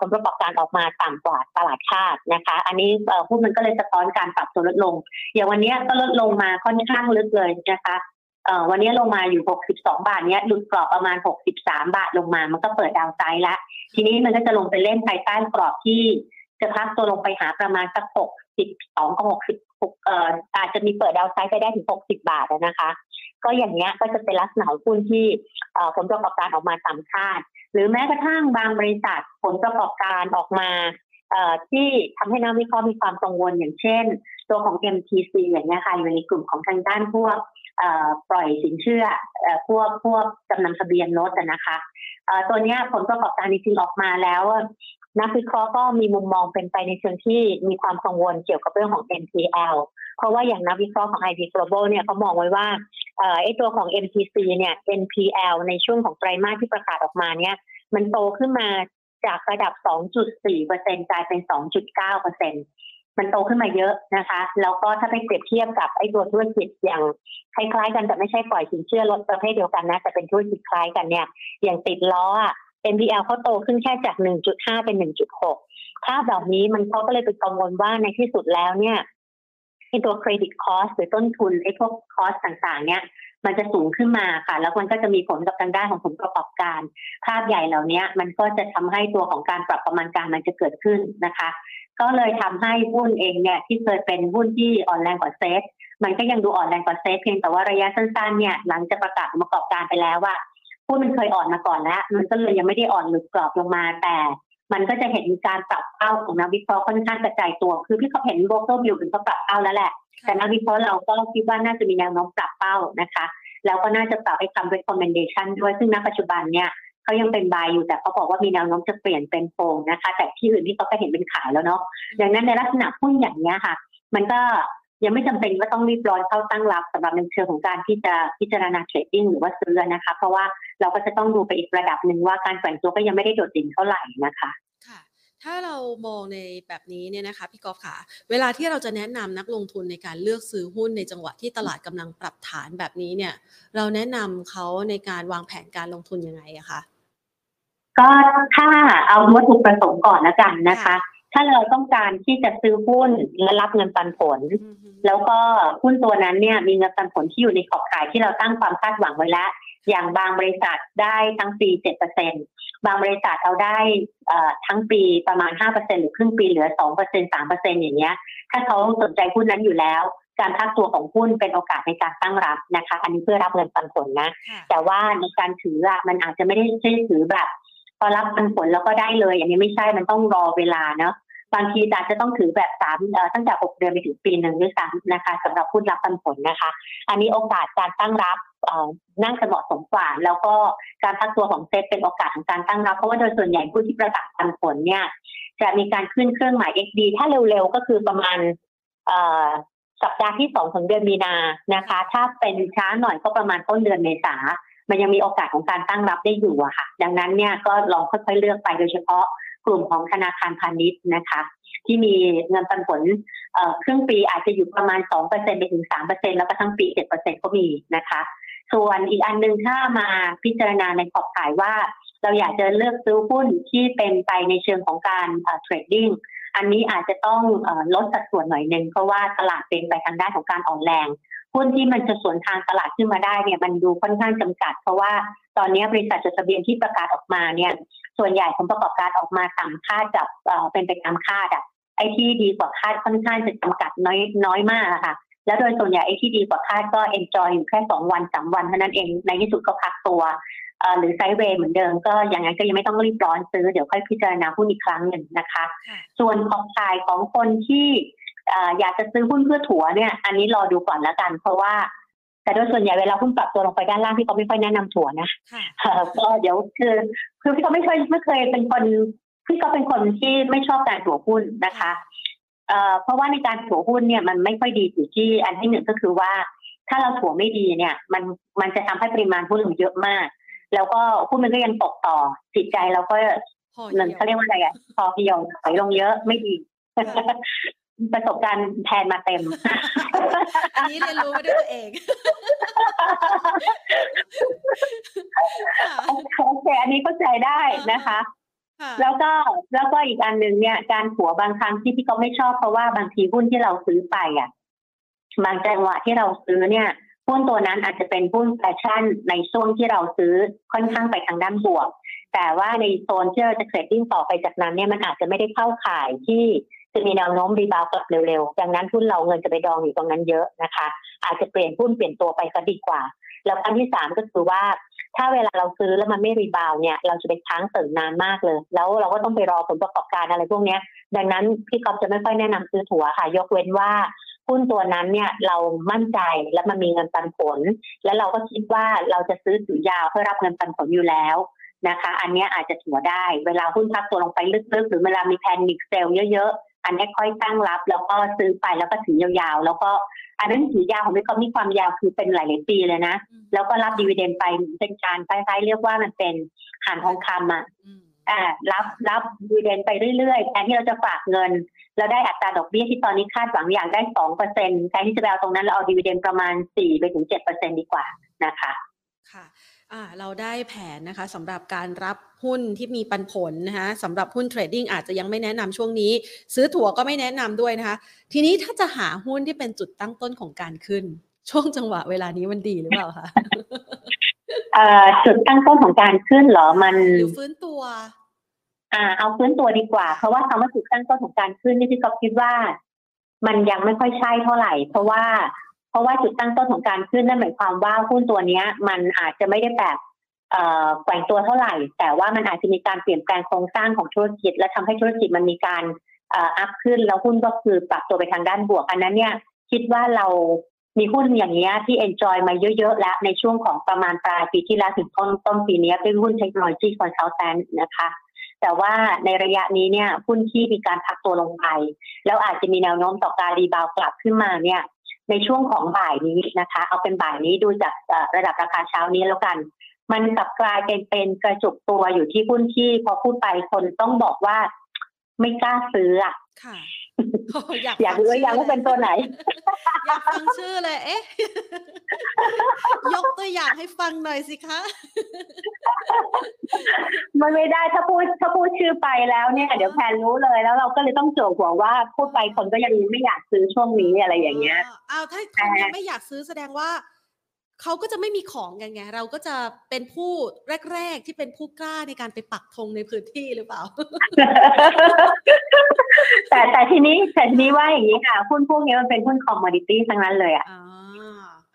ผลประกอบการออกมาต่ำกว่าตลาดคาดนะคะ อันนี้หุ้นมันก็เลยสะท้อนการปรับตัวลดลง อย่างวันนี้ก็ลดลงมาค่อนข้างลึกเลยนะคะ วันนี้ลงมาอยู่ 62 บาทเนี้ยหลุดกรอบประมาณ 63 บาทลงมา มันก็เปิดดาวไซด์แล้วทีนี้มันก็จะลงไปเล่นภายใต้กรอบที่ จะพักตัวลงไปหาประมาณสัก 62กับ66เอ่ออาจจะมีเปิดดาวไซด์ไปได้ถึง 60 บาทนะคะ ก็อย่างเงี้ยก็จะเป็นลักษณะหุ้นที่ผลประกอบการออกมาต่ำคาด หรือแม้กระทั่งบางบริษัทผลประกอบการออกมาที่ทำให้นักวิเคราะห์มีความกังวลอย่างเช่น ตัวของ MTC อย่างเงี้ยค่ะอยู่ในกลุ่มของทางด้านพวก ปล่อยสินเชื่อพวกพวกจำนำทะเบียนรถนะคะตัวนี้ผลประกอบการจริงๆออกมาแล้วนักวิเคราะห์ก็มีมุมมองเป็นไปในเชิงที่มีความกังวลเกี่ยวกับเรื่องของ NPL เพราะว่าอย่างนักวิเคราะห์ของ IB Global เนี่ยเขามองไว้ว่าไอ้ตัวของ MTC เนี่ย NPL ในช่วงของไตรมาสที่ประกาศออกมาเนี่ยมันโตขึ้นมาจากระดับ 2.4%กลายเป็น 2.9% มันโตขึ้นมาเยอะนะคะ แล้วก็ถ้าไปเปรียบเทียบกับไอ้ตัวธุรกิจอย่างคล้ายๆ กันแต่ไม่ใช่ปล่อยสินเชื่อรถประเภทเดียวกันนะแต่เป็นธุรกิจคล้ายกันเนี่ย อย่างติดล้อ NPL เขาโตขึ้นแค่จาก 1.5 เป็น 1.6 ถ้าแบบนี้มันเขาก็เลยเป็นกังวลว่าในที่สุดแล้วเนี่ยไอตัว credit cost หรือต้นทุนไอพวก cost ต่างๆ เนี่ยมันจะสูงขึ้นมาค่ะ แล้วมันก็จะมีผลกับทางด้านของผลประกอบการ ภาพใหญ่เหล่านี้มันก็จะทำให้ตัวของการปรับประมาณการมันจะเกิดขึ้นนะคะ ก็เลยทำให้หุ้นเองเนี่ยที่เคยเป็นหุ้นที่อ่อนแรงกว่าเซฟมันก็ยังดูอ่อนแรงกว่าเซฟเพียงแต่ว่าระยะสั้นๆเนี่ยหลังจากประกาศผลประกอบการไปแล้วว่าหุ้นมันเคยอ่อนมาก่อนแล้ว มันก็เลยยังไม่ได้อ่อนหลุดกรอบลงมาแต่ มันก็จะเห็นการปรับเป้าของนักวิเคราะห์ค่อนข้างกระจายตัว คือพี่เขาเห็นโบรกเกอร์บิลเป็นเขาปรับเป้าแล้วแหละ แต่นักวิเคราะห์เราก็คิดว่าน่าจะมีแนวโน้มปรับเป้านะคะ แล้วก็น่าจะปรับไปทำ recommendation ด้วยซึ่งณปัจจุบันเนี่ย เขายังเป็นบายอยู่แต่เขาบอกว่ามีแนวโน้มจะเปลี่ยนเป็นโฟงนะคะ แต่ที่อื่นที่เขาก็เห็นเป็นขายแล้วเนาะดังนั้นในลักษณะหุ้นอย่างนี้ยค่ะ มันก็ยังไม่จำเป็นว่าต้องรีบร้อนเข้าตั้งรับสำหรับในเชิงของการที่จะพิจารณาเทรดดิ้งหรือว่าซื้อนะคะ เพราะว่าเราก็จะต้องดูไปอีกระดับหนึ่งว่าการแกว่งตัวก็ยังไม่ได้โดดเด่นเท่าไหร่นะคะค่ะ ถ้าเรามองในแบบนี้เนี่ยนะคะพี่กอล์ฟค่ะ เวลาที่เราจะแนะนำนักลงทุนในการเลือกซื้อหุ้นในจังหวะที่ตลาดกำลังปรับฐานแบบนี้เนี่ย เราแนะนำเขาในการวางแผนการลงทุนยังไงอะคะ ก็ถ้าเอาวัตถุประสงค์ก่อนแล้วกันนะคะ ถ้าเราต้องการที่จะซื้อหุ้นและรับเงินปันผล แล้วก็หุ้นตัวนั้นเนี่ยมีเงินปันผลที่อยู่ในขอบข่ายที่เราตั้งความคาดหวังไว้แล้ว อย่างบางบริษัทได้ทั้งปี7%บางบริษัทเราได้ทั้งปีประมาณ5%หรือครึ่งปีเหลือ2% 3%อย่างเงี้ย ถ้าเขาสนใจหุ้นนั้นอยู่แล้วการพักตัวของหุ้นเป็นโอกาสในการตั้งรับนะคะ อันนี้เพื่อรับเงินปันผลนะ แต่ว่าในการถืออะมันอาจจะไม่ได้ใช่ถือแบบพ อรับปันผลแล้วก็ได้เลยอย่างนี้ไม่ใช่มันต้องรอเวลาเนาะบางทีอาจจะต้องถือแบบสามตั้งแต่หกเดือนไปถึงปีหนึ่งด้วยซ้ำนะคะสำหรับหุ้รับปันผลนะคะ อันนี้โอกาสการตั้งรับนั่งจะเหมาะสมกว่า แล้วก็การพักตัวของเซตเป็นโอกาสของการตั้งรับ เพราะว่าโดยส่วนใหญ่ผู้ที่ประกาศปันผลเนี่ย จะมีการขึ้นเครื่องหมาย XD ถ้าเร็วๆก็คือประมาณสัปดาห์ที่สองของเดือนมีนานะคะ ถ้าเป็นช้าหน่อยก็ประมาณต้นเดือนเมษา มันยังมีโอกาสของการตั้งรับได้อยู่อะค่ะ ดังนั้นเนี่ยก็ลองค่อยๆเลือกไปโดยเฉพาะกลุ่มของธนาคารพาณิชย์นะคะ ที่มีเงินปันผลครึ่งปีอาจจะอยู่ประมาณ 2%ไปถึง 3%แล้วก็ทั้งปี 7%ก็มีนะคะ ส่วนอีกอันหนึ่งถ้ามาพิจารณาในขอบข่ายว่า เราอยากจะเลือกซื้อหุ้นที่เป็นไปในเชิงของการ trading อันนี้อาจจะต้องลดสัดส่วนหน่อยหนึ่งเพราะว่าตลาดเป็นไปทางด้านของการอ่อนแรง หุ้นที่มันจะสวนทางตลาดขึ้นมาได้เนี่ยมันดูค่อนข้างจำกัด เพราะว่าตอนนี้บริษัทจดทะเบียนที่ประกาศออกมาเนี่ยส่วนใหญ่ผลประกอบการออกมาต่ำคาดกับเป็นไปตามคาดอะไอ้ที่ดีกว่าคาดค่อนข้างจะจำกัดน้อยน้อยมากค่ะ แล้วโดยส่วนใหญ่ไอ้ที่ดีกว่าคาดก็เอนจอยอยู่แค่สองวันสามวันเท่านั้นเองในที่สุดก็พักตัวหรือไซด์เวย์เหมือนเดิมก็อย่างนั้นก็ยังไม่ต้องรีบร้อนซื้อเดี๋ยวค่อยพิจารณาหุ้นอีกครั้งหนึ่งนะคะ ส่วนของขายของคนที่ อยากจะซื้อหุ้นเพื่อถัวเนี่ย อันนี้รอดูก่อนแล้วกัน เพราะว่า แต่โดยส่วนใหญ่เวลาหุ้นปรับตัวลงไปด้านล่างพี่ก็ไม่ค่อยแนะนำถัวนะก็เดี๋ยวคือคือพี่ก็ไม่เคยไม่เคยเป็นคนพี่ก็เป็นคนที่ไม่ชอบการถัวหุ้นนะคะเอ่อเพราะว่าในการถัวหุ้นเนี่ยมันไม่ค่อยดีอยู่ที่อันที่หนึ่งก็คือว่า ถ้าเราถัวไม่ดีเนี่ย มันมันจะทำให้ปริมาณหุ้นลงเยอะมาก แล้วก็หุ้นมันก็ยังตกต่อจิตใจเราก็เงินเขาเรียกว่าอะไรอะพอเพียวถอยลงเยอะไม่ดี ประสบการณ์แทนมาเต็ม อันนี้เรียนรู้มาด้วยตัวเองโอเคอันนี้เข้าใจได้นะคะ แล้วก็แล้วก็อีกอันหนึ่งเนี่ย การขัวบางครั้งที่พี่ก็ไม่ชอบเพราะว่าบางทีหุ้นที่เราซื้อไปอะบางจังหวะที่เราซื้อเนี่ยหุ้นตัวนั้นอาจจะเป็นหุ้น fashion ในช่วงที่เราซื้อค่อนข้างไปทางด้านบวก แต่ว่าในโซนที่เราจะ trading ต่อไปจากนั้นเนี่ยมันอาจจะไม่ได้เข้าข่ายที่ จะมีแนวโน้ม rebound กลับเร็วๆ ดังนั้นหุ้นเราเงินจะไปดองอยู่ตรงนั้นเยอะนะคะ อาจจะเปลี่ยนหุ้นเปลี่ยนตัวไปก็ดีกว่า แล้วอันที่สามก็คือว่า ถ้าเวลาเราซื้อแล้วมันไม่รีบาวเนี่ย เราจะไปค้างเติ่งนานมากเลย แล้วเราก็ต้องไปรอผลประกอบการอะไรพวกนี้ดังนั้นพี่กอฟจะไม่ค่อยแนะนำซื้อถั่วค่ะ ยกเว้นว่าหุ้นตัวนั้นเนี่ยเรามั่นใจและมันมีเงินปันผล แล้วเราก็คิดว่าเราจะซื้อถือยาวเพื่อรับเงินปันผลอยู่แล้วนะคะ อันนี้อาจจะถัวได้ เวลาหุ้นพักตัวลงไปลึกๆ หรือเวลามีแพนิคเซลเยอะๆ อันนี้ค่อยตั้งรับ แล้วก็ซื้อไปแล้วก็ถือยาวๆ แล้วก็อันนั้นถือยาวของพี่ก็มีความยาวคือเป็นหลายๆปีเลยนะ แล้วก็รับ dividend ไปเป็นการคล้ายๆเรียกว่ามันเป็นห่านทองคำอะอ่ารับรับ dividend ไปเรื่อยๆแทนที่เราจะฝากเงิน เราได้อัตราดอกเบี้ยที่ตอนนี้คาดหวังอย่างได้สองเปอร์เซ็นต์แทนที่จะไปเอาตรงนั้นเราเอา dividend ประมาณสี่ไปถึงเจ็ดเปอร์เซ็นดีกว่านะคะ ค่ะอ่า เราได้แผนนะคะสำหรับการรับหุ้นที่มีปันผลนะคะสำหรับหุ้น trading อาจจะยังไม่แนะนำช่วงนี้ ซื้อถั่วก็ไม่แนะนำด้วยนะคะ ทีนี้ถ้าจะหาหุ้นที่เป็นจุดตั้งต้นของการขึ้น ช่วงจังหวะเวลานี้มันดีหรือเปล่าคะเอ่อจุดตั้งต้นของการขึ้นเหรอมันหรือฟื้นตัวอ่าเอาฟื้นตัวดีกว่า เพราะว่าคำว่าจุดตั้งต้นของการขึ้นนี่พี่ก็คิดว่า มันยังไม่ค่อยใช่เท่าไหร่ เพราะว่า เพราะว่าจุดตั้งต้นของการขึ้นนั่นหมายความว่าหุ้นตัวนี้มันอาจจะไม่ได้แบบแกว่งตัวเท่าไหร่ แต่ว่ามันอาจจะมีการเปลี่ยนแปลงโครงสร้างของธุรกิจ และทำให้ธุรกิจมันมีการup ขึ้นแล้วหุ้นก็คือปรับตัวไปทางด้านบวก อันนั้นเนี่ยคิดว่าเรามีหุ้นอย่างเงี้ยที่ enjoy มาเยอะๆ แล้วในช่วงของประมาณปลายปีที่แล้วถึงต้นต้นปีนี้เป็นหุ้นเทคโนโลยี consultant นะคะ แต่ว่าในระยะนี้เนี่ยหุ้นที่มีการพักตัวลงไป แล้วอาจจะมีแนวโน้มต่อการ rebound กลับขึ้นมาเนี่ย ในช่วงของบ่ายนี้นะคะ เอาเป็นบ่ายนี้ดูจากระดับราคาเช้านี้แล้วกัน มันกลับกลายเป็นเป็นกระจุกตัวอยู่ที่หุ้นที่พอพูดไปคนต้องบอกว่าไม่กล้าซื้ออะค่ะ อ้อยากอยากรู้ว่าอยากว่าเป็นตัวไหน อยากฟังชื่อเลย เอ๊ะ ยกตัวอย่างให้ฟังหน่อยสิคะ มันไม่ได้ถ้าพูดถ้าพูดชื่อไปแล้วเนี่ย เดี๋ยวแพนรู้เลยแล้วเราก็เลยต้องโจกหัวว่าพูดไปคนก็ยังไม่อยากซื้อช่วงนี้อะไรอย่างเงี้ย อ้าวถ้าคนยังไม่อยากซื้อแสดงว่า เขาก็จะไม่มีของกันไง เราก็จะเป็นผู้แรก ๆ ที่เป็นผู้กล้าในการไปปักธงในพื้นที่หรือเปล่า แต่แต่ทีนี้แต่ทีนี้ว่าอย่างนี้ค่ะหุ้นพวกนี้มันเป็นหุ้น commodity ทั้งนั้นเลยอะอ่า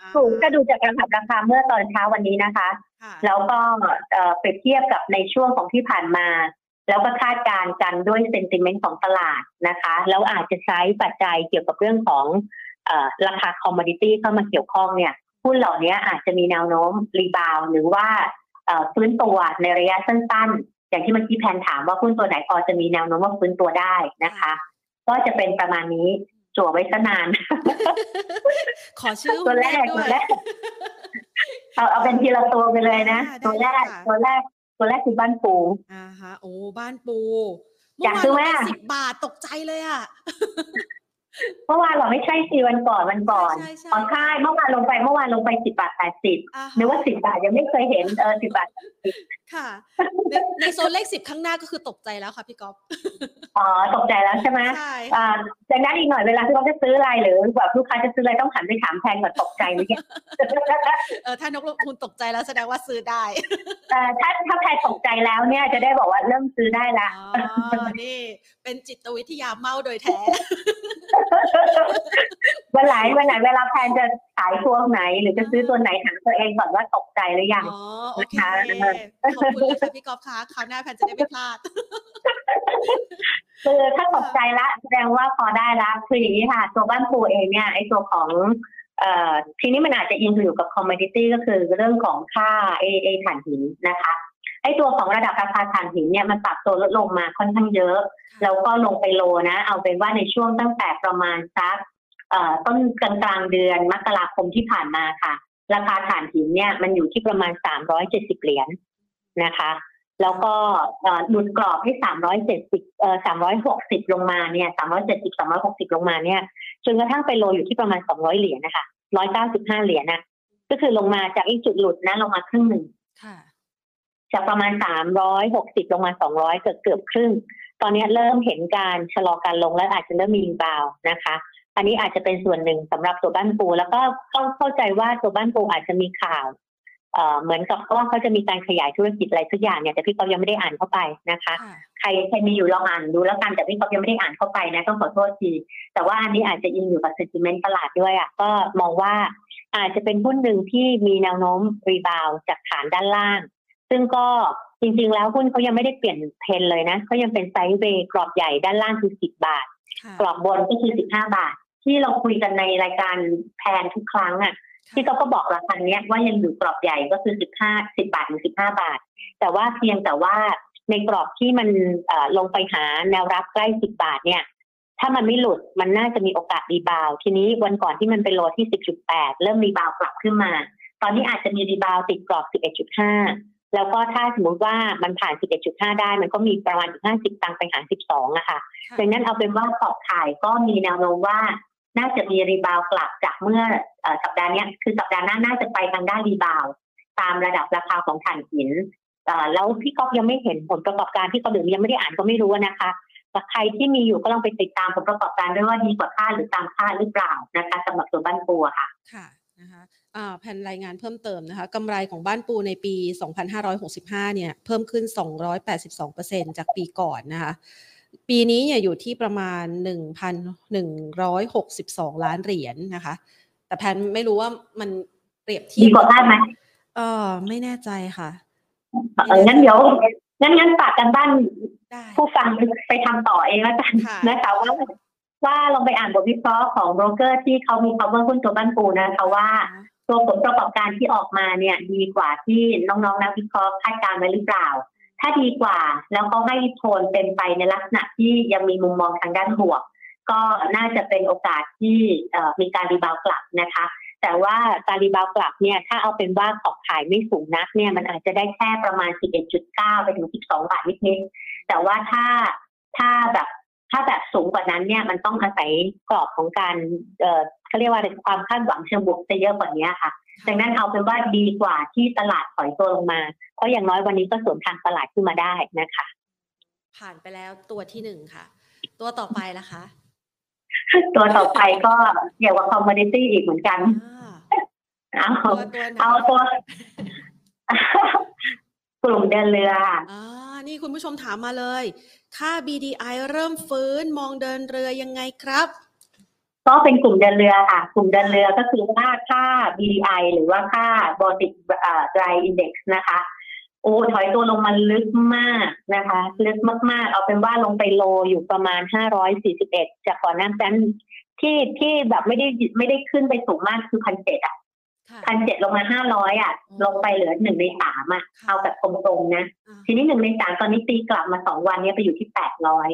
อ่าถูกก็ดูจากการปรับราคาเมื่อตอนเช้าวันนี้นะคะค่ะแล้วก็เอ่อเปรียบเทียบกับในช่วงของที่ผ่านมา แล้วก็คาดการณ์กันด้วย sentiment ของตลาดนะคะ แล้วอาจจะใช้ปัจจัยเกี่ยวกับเรื่องของเอ่อราคา commodity เข้ามาเกี่ยวข้องเนี่ย หุ้นเหล่านี้อาจจะมีแนวโน้มรีบาวหรือว่าเอ่อฟื้นตัวในระยะสั้นๆ อย่างที่เมื่อกี้แพนถามว่าหุ้นตัวไหนพอจะมีแนวโน้มว่าฟื้นตัวได้นะคะ ก็จะเป็นประมาณนี้จั่วไว้ซะนาน ขอชื่อตัวแรกด้ตัววยแรกเอาเอาเป็นทีละตัวไปเลยนะได้ตัวแรกค่ะตัวแรกตัวแรกคือบ้านปูอ่าฮะโอ้บ้านปูอยากซื้อไหมสิบบาทตกใจเลยอะ เมื่อวานเราไม่ใช่สี่วันก่อนวันก่อนใช่ใช่อ๋อใช่เมื่อวานลงไปเมื่อวานลงไปสิบบาทแปดสิบอ่าฮะนึกว่าสิบบาทยังไม่เคยเห็นเออสิบบาท ค่ะ ในในโซนเลขสิบข้างหน้าก็คือตกใจแล้วค่ะพี่ก๊อฟอ๋อตกใจแล้วใช่ไหมใช่อ่าจากนั้นอีกหน่อยเวลาที่เขาจะซื้ออะไรหรือแบบลูกค้าจะซื้ออะไรต้องหันไปถามแทนก่อนตกใจไหมเนี่ยเออถ้านกลงทุนตกใจแล้วแสดงว่าซื้อได้แต่ถ้าถ้าแพรตกใจแล้วเนี่ยจะได้บอกว่าเริ่มซื้อได้ละอ๋อนี่ เป็นจิตวิทยาเมาโดยแท้วันไหนวันไหนเวลาแพนจะขายตัวไหน หรือจะซื้อตัวไหนถามตัวเองก่อนว่าตกใจหรือยังอ๋อโอเคนะคะขอบคุณเลยค่ะพี่ก๊อฟคะคราวหน้าแพนจะได้ไม่พลาดคือถ้าตกใจละแสดงว่าพอได้ละคืออย่างนี้ค่ะ ตัวบ้านปูเองเนี่ยไอ้ตัวของเอ่อทีนี้มันอาจจะอินอยู่กับคอมม o ดิตี้ก็คือเรื่องของค่าเอเอถ่านหินนะคะไอ้ตัวของระดับราคาถ่านหินเนี่ยมันปรับตัวลดลงมาค่อนข้างเยอะ แล้วก็ลงไปโลนะ เอาเป็นว่าในช่วงตั้งแต่ประมาณสักเอ่อต้นกลางกลางๆเดือนมกราคมที่ผ่านมาค่ะ ราคาถ่านหินเนี่ยมันอยู่ที่ประมาณ 370 เหรียญ นะคะ แล้วก็เอ่อหลุดกรอบให้370เอ่อ360ลงมาเนี่ย370 360ลงมาเนี่ยจนกระทั่งไปโลอยู่ที่ประมาณ200เหรียญนะคะ195เหรียญนะก็คือลงมาจากไอ้จุดหลุดนะลงมาครึ่งหนึ่งค่ะจากประมาณ360ลงมา200เกือบเกือบครึ่ง ตอนนี้เริ่มเห็นการชะลอการลงและอาจจะเริ่มมี rebound นะคะ อันนี้อาจจะเป็นส่วนหนึ่งสำหรับตัวบ้านปู แล้วก็เข้าเข้าใจว่าตัวบ้านปูอาจจะมีข่าว เอ่อเหมือนกับว่าเขาจะมีการขยายธุรกิจอะไรสักอย่างเนี่ยแต่พี่กอฟยังไม่ได้อ่านเข้าไปนะคะค่ะใครใครมีอยู่ลองอ่านดูแล้วกันแต่พี่กอฟยังไม่ได้อ่านเข้าไปนะต้องขอโทษทีแต่ว่าอันนี้อาจจะอินอยู่กับ sentiment ตลาดด้วยอะก็มองว่าอาจจะเป็นหุ้นหนึ่งที่มีแนวโน้มรีบาวจากฐานด้านล่าง ซึ่งก็จริง ๆ แล้วหุ้นเขายังไม่ได้เปลี่ยนเทรนเลยนะเขายังเป็นไซด์เวย์กรอบใหญ่ด้านล่างคือ10บาทค่ะกรอบบนก็คือ15บาท ที่เราคุยกันในรายการแพนทุกครั้งอะ ที่เขาก็บอกราคาเนี้ยว่ายังอยู่กรอบใหญ่ก็คือ15 10บาทถึง15บาท แต่ว่าเพียงแต่ว่าในกรอบที่มันเอ่อลงไปหาแนวรับใกล้10บาทเนี่ย ถ้ามันไม่หลุดมันน่าจะมีโอกาส rebound ทีนี้วันก่อนที่มันไป low ที่10.8เริ่ม rebound กลับขึ้นมา ตอนนี้อาจจะมี rebound ติดกรอบ11.5แล้วก็ถ้าสมมติว่ามันผ่าน 11.5 ได้ มันก็มีประมาณ 50 ตังค์ไปหา12อะค่ะค่ะดังนั้นเอาเป็นว่าขอบข่ายก็มีแนวโน้มว่า น่าจะมี rebound กลับจากเมื่ออสัปดาห์นี้คือสัปดาห์หน้าน่าจะไปทางด้าน reboundตามระดับราคาของถ่านหินแล้วพี่ก๊อฟยังไม่เห็นผลประกอบการพี่ก๊อฟหรือยังไม่ได้อ่านก็ไม่รู้นะคะแต่ใครที่มีอยู่ก็ลองไปติดตามผลประกอบการด้วยว่าดีกว่าคาดหรือตามคาดหรือเปล่านะคะสำหรับตัวบ้านปูอะค่ะค่ะนะคะแผ่นรายงานเพิ่มเติมนะคะกำไรของบ้านปูในปี 2565 เนี่ย เพิ่มขึ้น 282%จากปีก่อนนะคะ ปีนี้เนี่ยอยู่ที่ประมาณ 1,162 ล้านเหรียญนะคะ แต่แพนไม่รู้ว่ามันเปรียบเทียดีบกว่าคาดไหมเออไม่แน่ใจค่ะเอองั้นเดี๋ยวงั้นงั้นฝากกันบ้านได้ผู้ฟังไปทำต่อเองแล้วกันค่ะนะคะว่าว่าลองไปอ่านบทวิเคราะห์ของโบรกเกอร์ที่เขามี cover หุ้นตัวบ้านปูนะคะว่าตัวผลประกอบการที่ออกมาเนี่ย ดีกว่าที่น้องๆนักวิเคราะห์คาดการณ์ไว้หรือเปล่า ถ้าดีกว่าแล้วก็ให้โทนเป็นไปในลักษณะที่ยังมีมุมมองทางด้านบวกก็น่าจะเป็นโอกาสที่มีการ rebound กลับนะคะ แต่ว่าการ rebound กลับเนี่ยถ้าเอาเป็นว่าขอบขายไม่สูงนักเนี่ยมันอาจจะได้แค่ประมาณ 11.9 ไปถึง 12 บาทนิดๆแต่ว่าถ้าถ้าแบบ ถ้าแบบสูงกว่านั้นเนี่ยมันต้องอาศัยกรอบของการเอ่อเขาเรียกว่าอะไรความคาดหวังเชิงบวกจะเยอะกว่านี้ค่ะดังนั้นเอาเป็นว่าดีกว่าที่ตลาดถอยตัวลงมา เพราะอย่างน้อยวันนี้ก็สวนทางตลาดขึ้นมาได้นะคะ ผ่านไปแล้วตัวที่หนึ่งค่ะ ตัวต่อไปล่ะคะ ตัวต่อไปก็เกี่ยวกับคอมม o ดิตี้อีกเหมือนกันอ่าเอาตัวตัวไหนเอาตัว กลุ่มเดินเรืออ่านี่คุณผู้ชมถามมาเลย ค่า BDI เริ่มฟื้นมองเดินเรือยังไงครับ ก็เป็นกลุ่มเดินเรือค่ะ กลุ่มเดินเรือก็คือว่าค่า BDI หรือว่าค่า Baltic Dry Index นะคะ โอ้ถอยตัวลงมาลึกมากนะคะ ลึกมาก ๆ เอาเป็นว่าลงไปโลอยู่ประมาณ 541 จากก่อนหน้านั้นที่ที่แบบไม่ได้ไม่ได้ขึ้นไปสูงมากคือพันเจ็ดอะค่ะ พันเจ็ดลงมาห้าร้อยอะอืมลงไปเหลือหนึ่งในสามอะค่ะเอาแบบตรงๆนะอ่าทีนี้หนึ่งในสามตอนนี้ตีกลับมาสองวันเนี้ยไปอยู่ที่แปดร้อย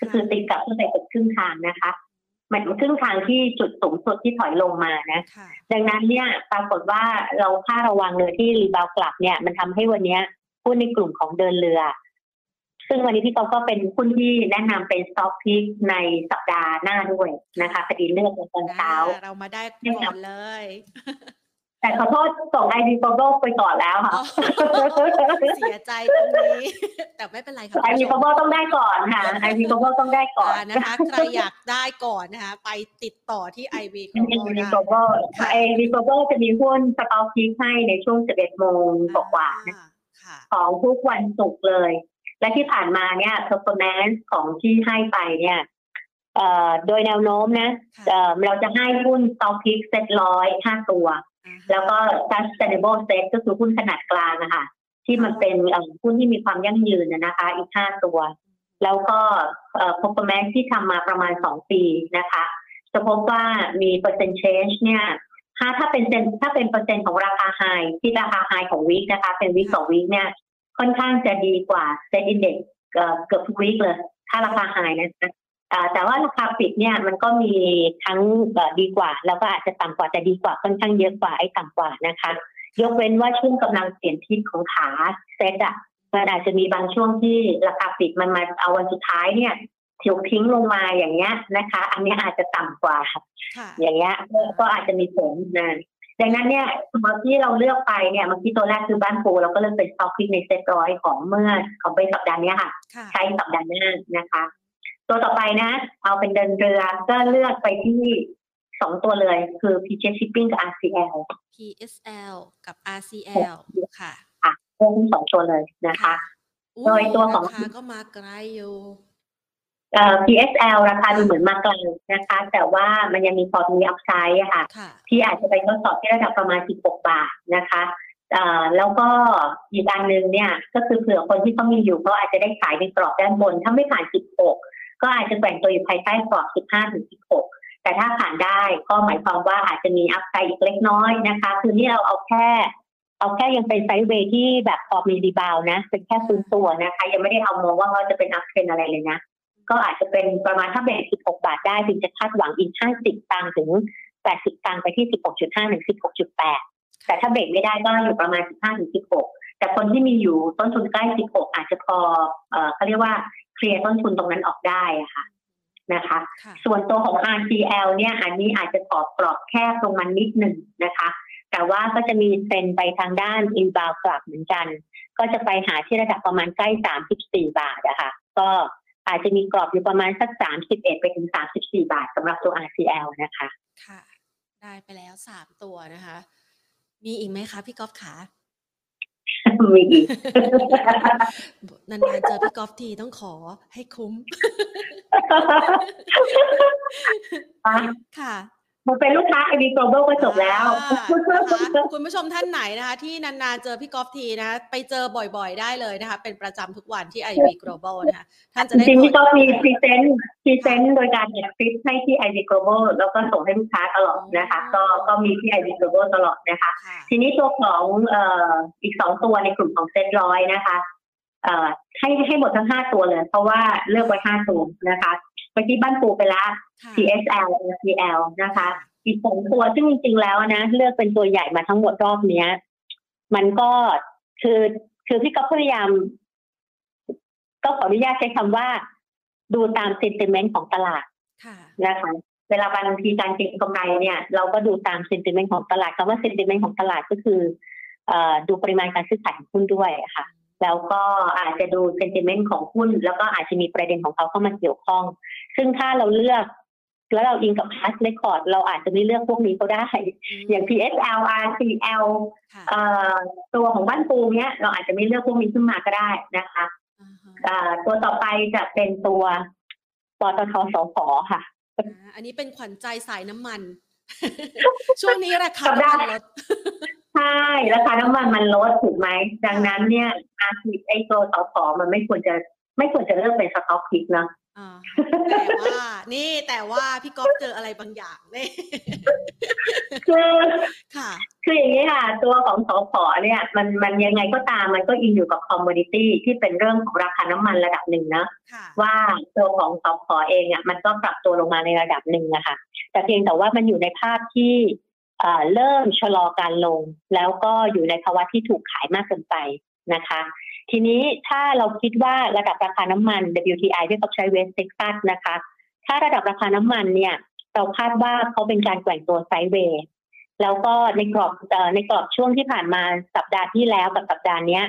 ก็คือตีกลับขึ้นไปเกือบครึ่งทางนะคะหมายถึงครึ่งทางที่จุดสูงสุดที่ถอยลงมานะค่ะดังนั้นเนี่ยปรากฏว่าเราค่าระวังเลยที่รีบาวกลับเนี่ย มันทำให้วันเนี้ยหุ้นในกลุ่มของเดินเรือ ซึ่งวันนี้พี่กอฟก็เป็นหุ้นที่แนะนำเป็นสต็อกพิกในสัปดาห์หน้าด้วยนะคะพอดีเลือกในตอนเช้าอ่เรามาได้ก่อนเลย แต่ขอโทษส่งไอดีโกลบอลไปก่อนแล้วค่ะอ๋อเสียใจตรงนี้ แต่ไม่เป็นไรค่ะไอคุณดีผู้ชโกลมบอลต้องได้ก่อนค่ะไอดีโกลบอลต้องได้ก่อนอ่านะคะ ใครอยากได้ก่อนนะคะ ไปติดต่อที่ IV ไอ Global ดีได้โกลบอลไอดีโกลบอลจะมีหุ้นสต็อกพิกให้ในช่วง 11 โมงกว่าๆนะอ่ค่ะของทุกวันศุกร์เลย และที่ผ่านมาเนี่ย performance ของที่ให้ไปเนี่ยเอ่อโดยแนวโน้มนะค่ะเอ่อเราจะให้หุ้น stock pick เซ็ตร้อยห้าตัวอ่าฮะ แล้วก็ sustainable set ก็คือหุ้นขนาดกลางอะค่ะที่มันเป็นเอ่อหุ้นที่มีความยั่งยืนนะนะคะ อีกห้าตัว แล้วก็เอ่อ performance ที่ทำมาประมาณสองปีนะคะ จะพบว่ามี percent change เนี่ยถ้าถ้าเป็นเซ็นต์ถ้าเป็นเปอร์เซ็นต์ของราคา high ที่ราคา high ของ week นะคะ เป็น week ต่อ week เนี่ยค่อนข้างจะดีกว่า SET Index เกือบทุก week เลย ถ้าราคา high นะคะอ่า แต่ว่าราคาปิดเนี่ยมันก็มีทั้งเอ่อดีกว่า แล้วก็อาจจะต่ำกว่าแต่ดีกว่าค่อนข้างเยอะกว่าไอ้ต่ำกว่านะคะ ยกเว้นว่าช่วงกำลังเปลี่ยนทิศของขาเซตอะมันอาจจะมีบางช่วงที่ราคาปิดมันมาเอาวันสุดท้ายเนี่ยถิวทิ้งลงมาอย่างเงี้ยนะคะ อันเนี้ยอาจจะต่ำกว่าค่ะอย่างเงี้ยก็ก็อาจจะมีผลนะดังนั้นเนี่ยตัวที่เราเลือกไปเนี่ยเมื่อกี้ตัวแรกคือบ้านปูเราก็เลือกเป็นสต็อกพิกในเซ็ตร้อยของเมื่อของเป็นสัปดาห์เนี้ยค่ะค่ะ ใช้สัปดาห์หน้านะคะ ตัวต่อไปนะ เอาเป็นเดินเรือก็เลือกไปที่สองตัวเลย คือ p j Shipping กับ RCL PSL กับ RCL ค่ะค่ะเลือกทั้งสองตัวเลยนะคะ โดยตัวของราคาก็มาไกลอยู่เอ่อ PSL ราคาดูเหมือนมากไกลนะคะ แต่ว่ามันยังมีพอมีอัพไซด์อะค่ะค่ะ ที่อาจจะไปทดสอบที่ระดับประมาณ 16 บาทนะคะเอ่อแล้วก็อีกอันหนึ่งเนี่ย ก็คือเผื่อคนที่เขามีอยู่ก็อาจจะได้ขายในกรอบด้านบน ถ้าไม่ผ่าน 16 ก็อาจจะแกว่งตัวอยู่ภายใต้กรอบ 15ถึง16 แต่ถ้าผ่านได้ก็หมายความว่าอาจจะมี upside อีกเล็กน้อยนะคะ คือนี่เราเอาแค่ เอาแค่ยังเป็น sideway ที่แบบพอมี rebound นะ เป็นแค่ฟื้นตัวนะคะ ยังไม่ได้เอามองว่าเขาจะเป็น uptrend อะไรเลยนะ ก็อาจจะเป็นประมาณถ้าเบรก16 บาทได้ถึงจะคาดหวังอีก 50 ตังถึง 80 ตังไปที่ 16.5ถึง16.8 แต่ถ้าเบรกไม่ได้ก็อยู่ประมาณ 15ถึง16แต่คนที่มีอยู่ต้นทุนใกล้ 16 อาจจะพอเอ่อเขาเรียกว่า ลียร์ต้นทุนตรงนั้นออกได้อะค่ะนะคะค่ะส่วนตัวของ RCL เนี่ยอันนี้อาจจะตอบกรอบแคบลงมานิดหนึ่งนะคะ แต่ว่าก็จะมีเซ็นไปทางด้านอินบาวกลับเหมือนกัน ก็จะไปหาที่ระดับประมาณใกล้ 34 บาทอะค่ะก็อาจจะมีกรอบอยู่ประมาณสัก 31 ไปถึง 34 บาทสำหรับตัว RCL นะคะ ค่ะ ได้ไปแล้วสามตัวนะคะ มีอีกไหมคะพี่ก๊อฟขา มีอีกนานๆเจอพี่ก๊อฟทีต้องขอให้คุ้ม ค่ะ มันเป็นลูกค้า IB Global ก็จบแล้วอ่านะคะคุณผู้ชมท่านไหนนะคะ ที่นานๆเจอพี่ก๊อฟทีนะคะไปเจอบ่อยๆได้เลยนะคะ เป็นประจำทุกวันที่ IB Global นะคะท่านจะจได้ริงๆนี่ก็มีผลพรีเซนต์ present โดยการอัดคลิปให้ที่ IV Global แล้วก็ส่งให้ลูกค้าตลอดนะคะ ก็ก็มีที่ IV Global ตลอดนะคะค่ะทีนี้ตัวของเอ่ออีกสองตัวในกลุ่มของเซ็ตร้อยนะคะเอ่อ ให้ให้หมดทั้งห้าตัวเลย เพราะว่าเลือกไว้ห้าตัวนะคะไปที่บ้านปูไปแล้วค่ะ CSL LCL นะคะ อีกสองตัวซึ่งจริงๆแล้วนะ เลือกเป็นตัวใหญ่มาทั้งหมดรอบเนี้ย มันก็คือคือพี่ก็พยายาม ก็ขออนุญาตใช้คำว่า ดูตาม sentiment ของตลาดค่ะนะคะเวลาบางทีการเก็งกำไรเนี่ย เราก็ดูตาม sentiment ของตลาดคำว่า sentiment ของตลาดก็คือเอ่อดูปริมาณการซื้อขายของหุ้นด้วยอะค่ะ แล้วก็อาจจะดู sentiment ของหุ้น แล้วก็อาจจะมีประเด็นของเขาเข้ามาเกี่ยวข้อง ซึ่งถ้าเราเลือก แล้วเราอิงกับ past record เราอาจจะไม่เลือกพวกนี้ก็ได้ อย่าง PSL RCL ค่ะเอ่อตัวของบ้านปูเนี้ย เราอาจจะไม่เลือกพวกนี้ขึ้นมาก็ได้นะคะอ่าฮะเอ่อตัวต่อไปจะเป็นตัวปตทสพค่ะอ่าอันนี้เป็นขวัญใจสายน้ำมัน ช่วงนี้ราคาสัปดาห์น้ำมันลดใช่ราคาน้ำมันมันลดถูกไหม ดังนั้นเนี่ยอาชีพไอ้ตัวสผมันไม่ควรจะไม่ควรจะเลือกเป็น stock pick นะอ่า แต่ว่านี่แต่ว่าพี่ก๊อฟเจออะไรบางอย่างเนี่ยคือค่ะ คืออย่างนี้ค่ะ ตัวของสผเนี่ย มันมันยังไงก็ตามมันก็ in อยู่กับ commodity ที่เป็นเรื่องของราคาน้ำมันระดับหนึ่งนะค่ะว่าตัวของสผเองอะมันก็ปรับตัวลงมาในระดับหนึ่งนะคะแต่เพียงแต่ว่ามันอยู่ในภาพที่เอ่อเริ่มชะลอการลง แล้วก็อยู่ในภาวะที่ถูกขายมากเกินไป นะคะ ทีนี้ถ้าเราคิดว่าระดับราคาน้ำมัน WTI ที่เขาใช้ West Texas นะคะ ถ้าระดับราคาน้ำมันเนี่ย เราคาดว่าเขาเป็นการแกว่งตัว sideway แล้วก็ในกรอบในกรอบช่วงที่ผ่านมาสัปดาห์ที่แล้วกับสัปดาห์นี้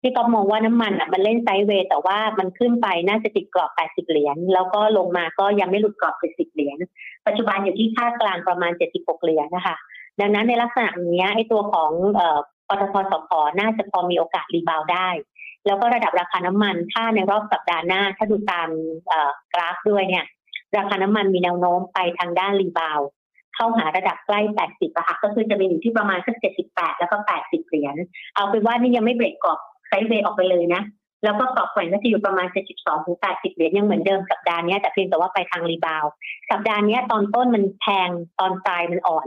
ที่ก็มองว่าน้ำมันอะมันเล่น sideway แต่ว่ามันขึ้นไปน่าจะติดกรอบ 80 เหรียญแล้วก็ลงมาก็ยังไม่หลุดกรอบ 70 เหรียญปัจจุบันอยู่ที่ค่ากลางประมาณ 76 เหรียญนะคะ ดังนั้นในลักษณะนี้ไอ้ตัวของ ปตทสผน่าจะพอมีโอกาส rebound ได้ แล้วก็ระดับราคาน้ำมัน ถ้าในรอบสัปดาห์หน้า ถ้าดูตามกราฟด้วยเนี่ย ราคาน้ำมันมีแนวโน้มไปทางด้าน rebound เข้าหาระดับใกล้ 80ค่ะก็คือจะมีอยู่ที่ประมาณสัก 78 แล้วก็ 80 เหรียญ เอาเป็นว่านี่ยังไม่เบรกกรอบ sideway ออกไปเลยนะ แล้วก็กรอบแกว่งก็จะอยู่ประมาณ 72 ถึง 80 เหรียญยังเหมือนเดิมสัปดาห์นี้แต่เพียงแต่ว่าไปทาง rebound สัปดาห์นี้ตอนต้นมันแพงตอนปลายมันอ่อน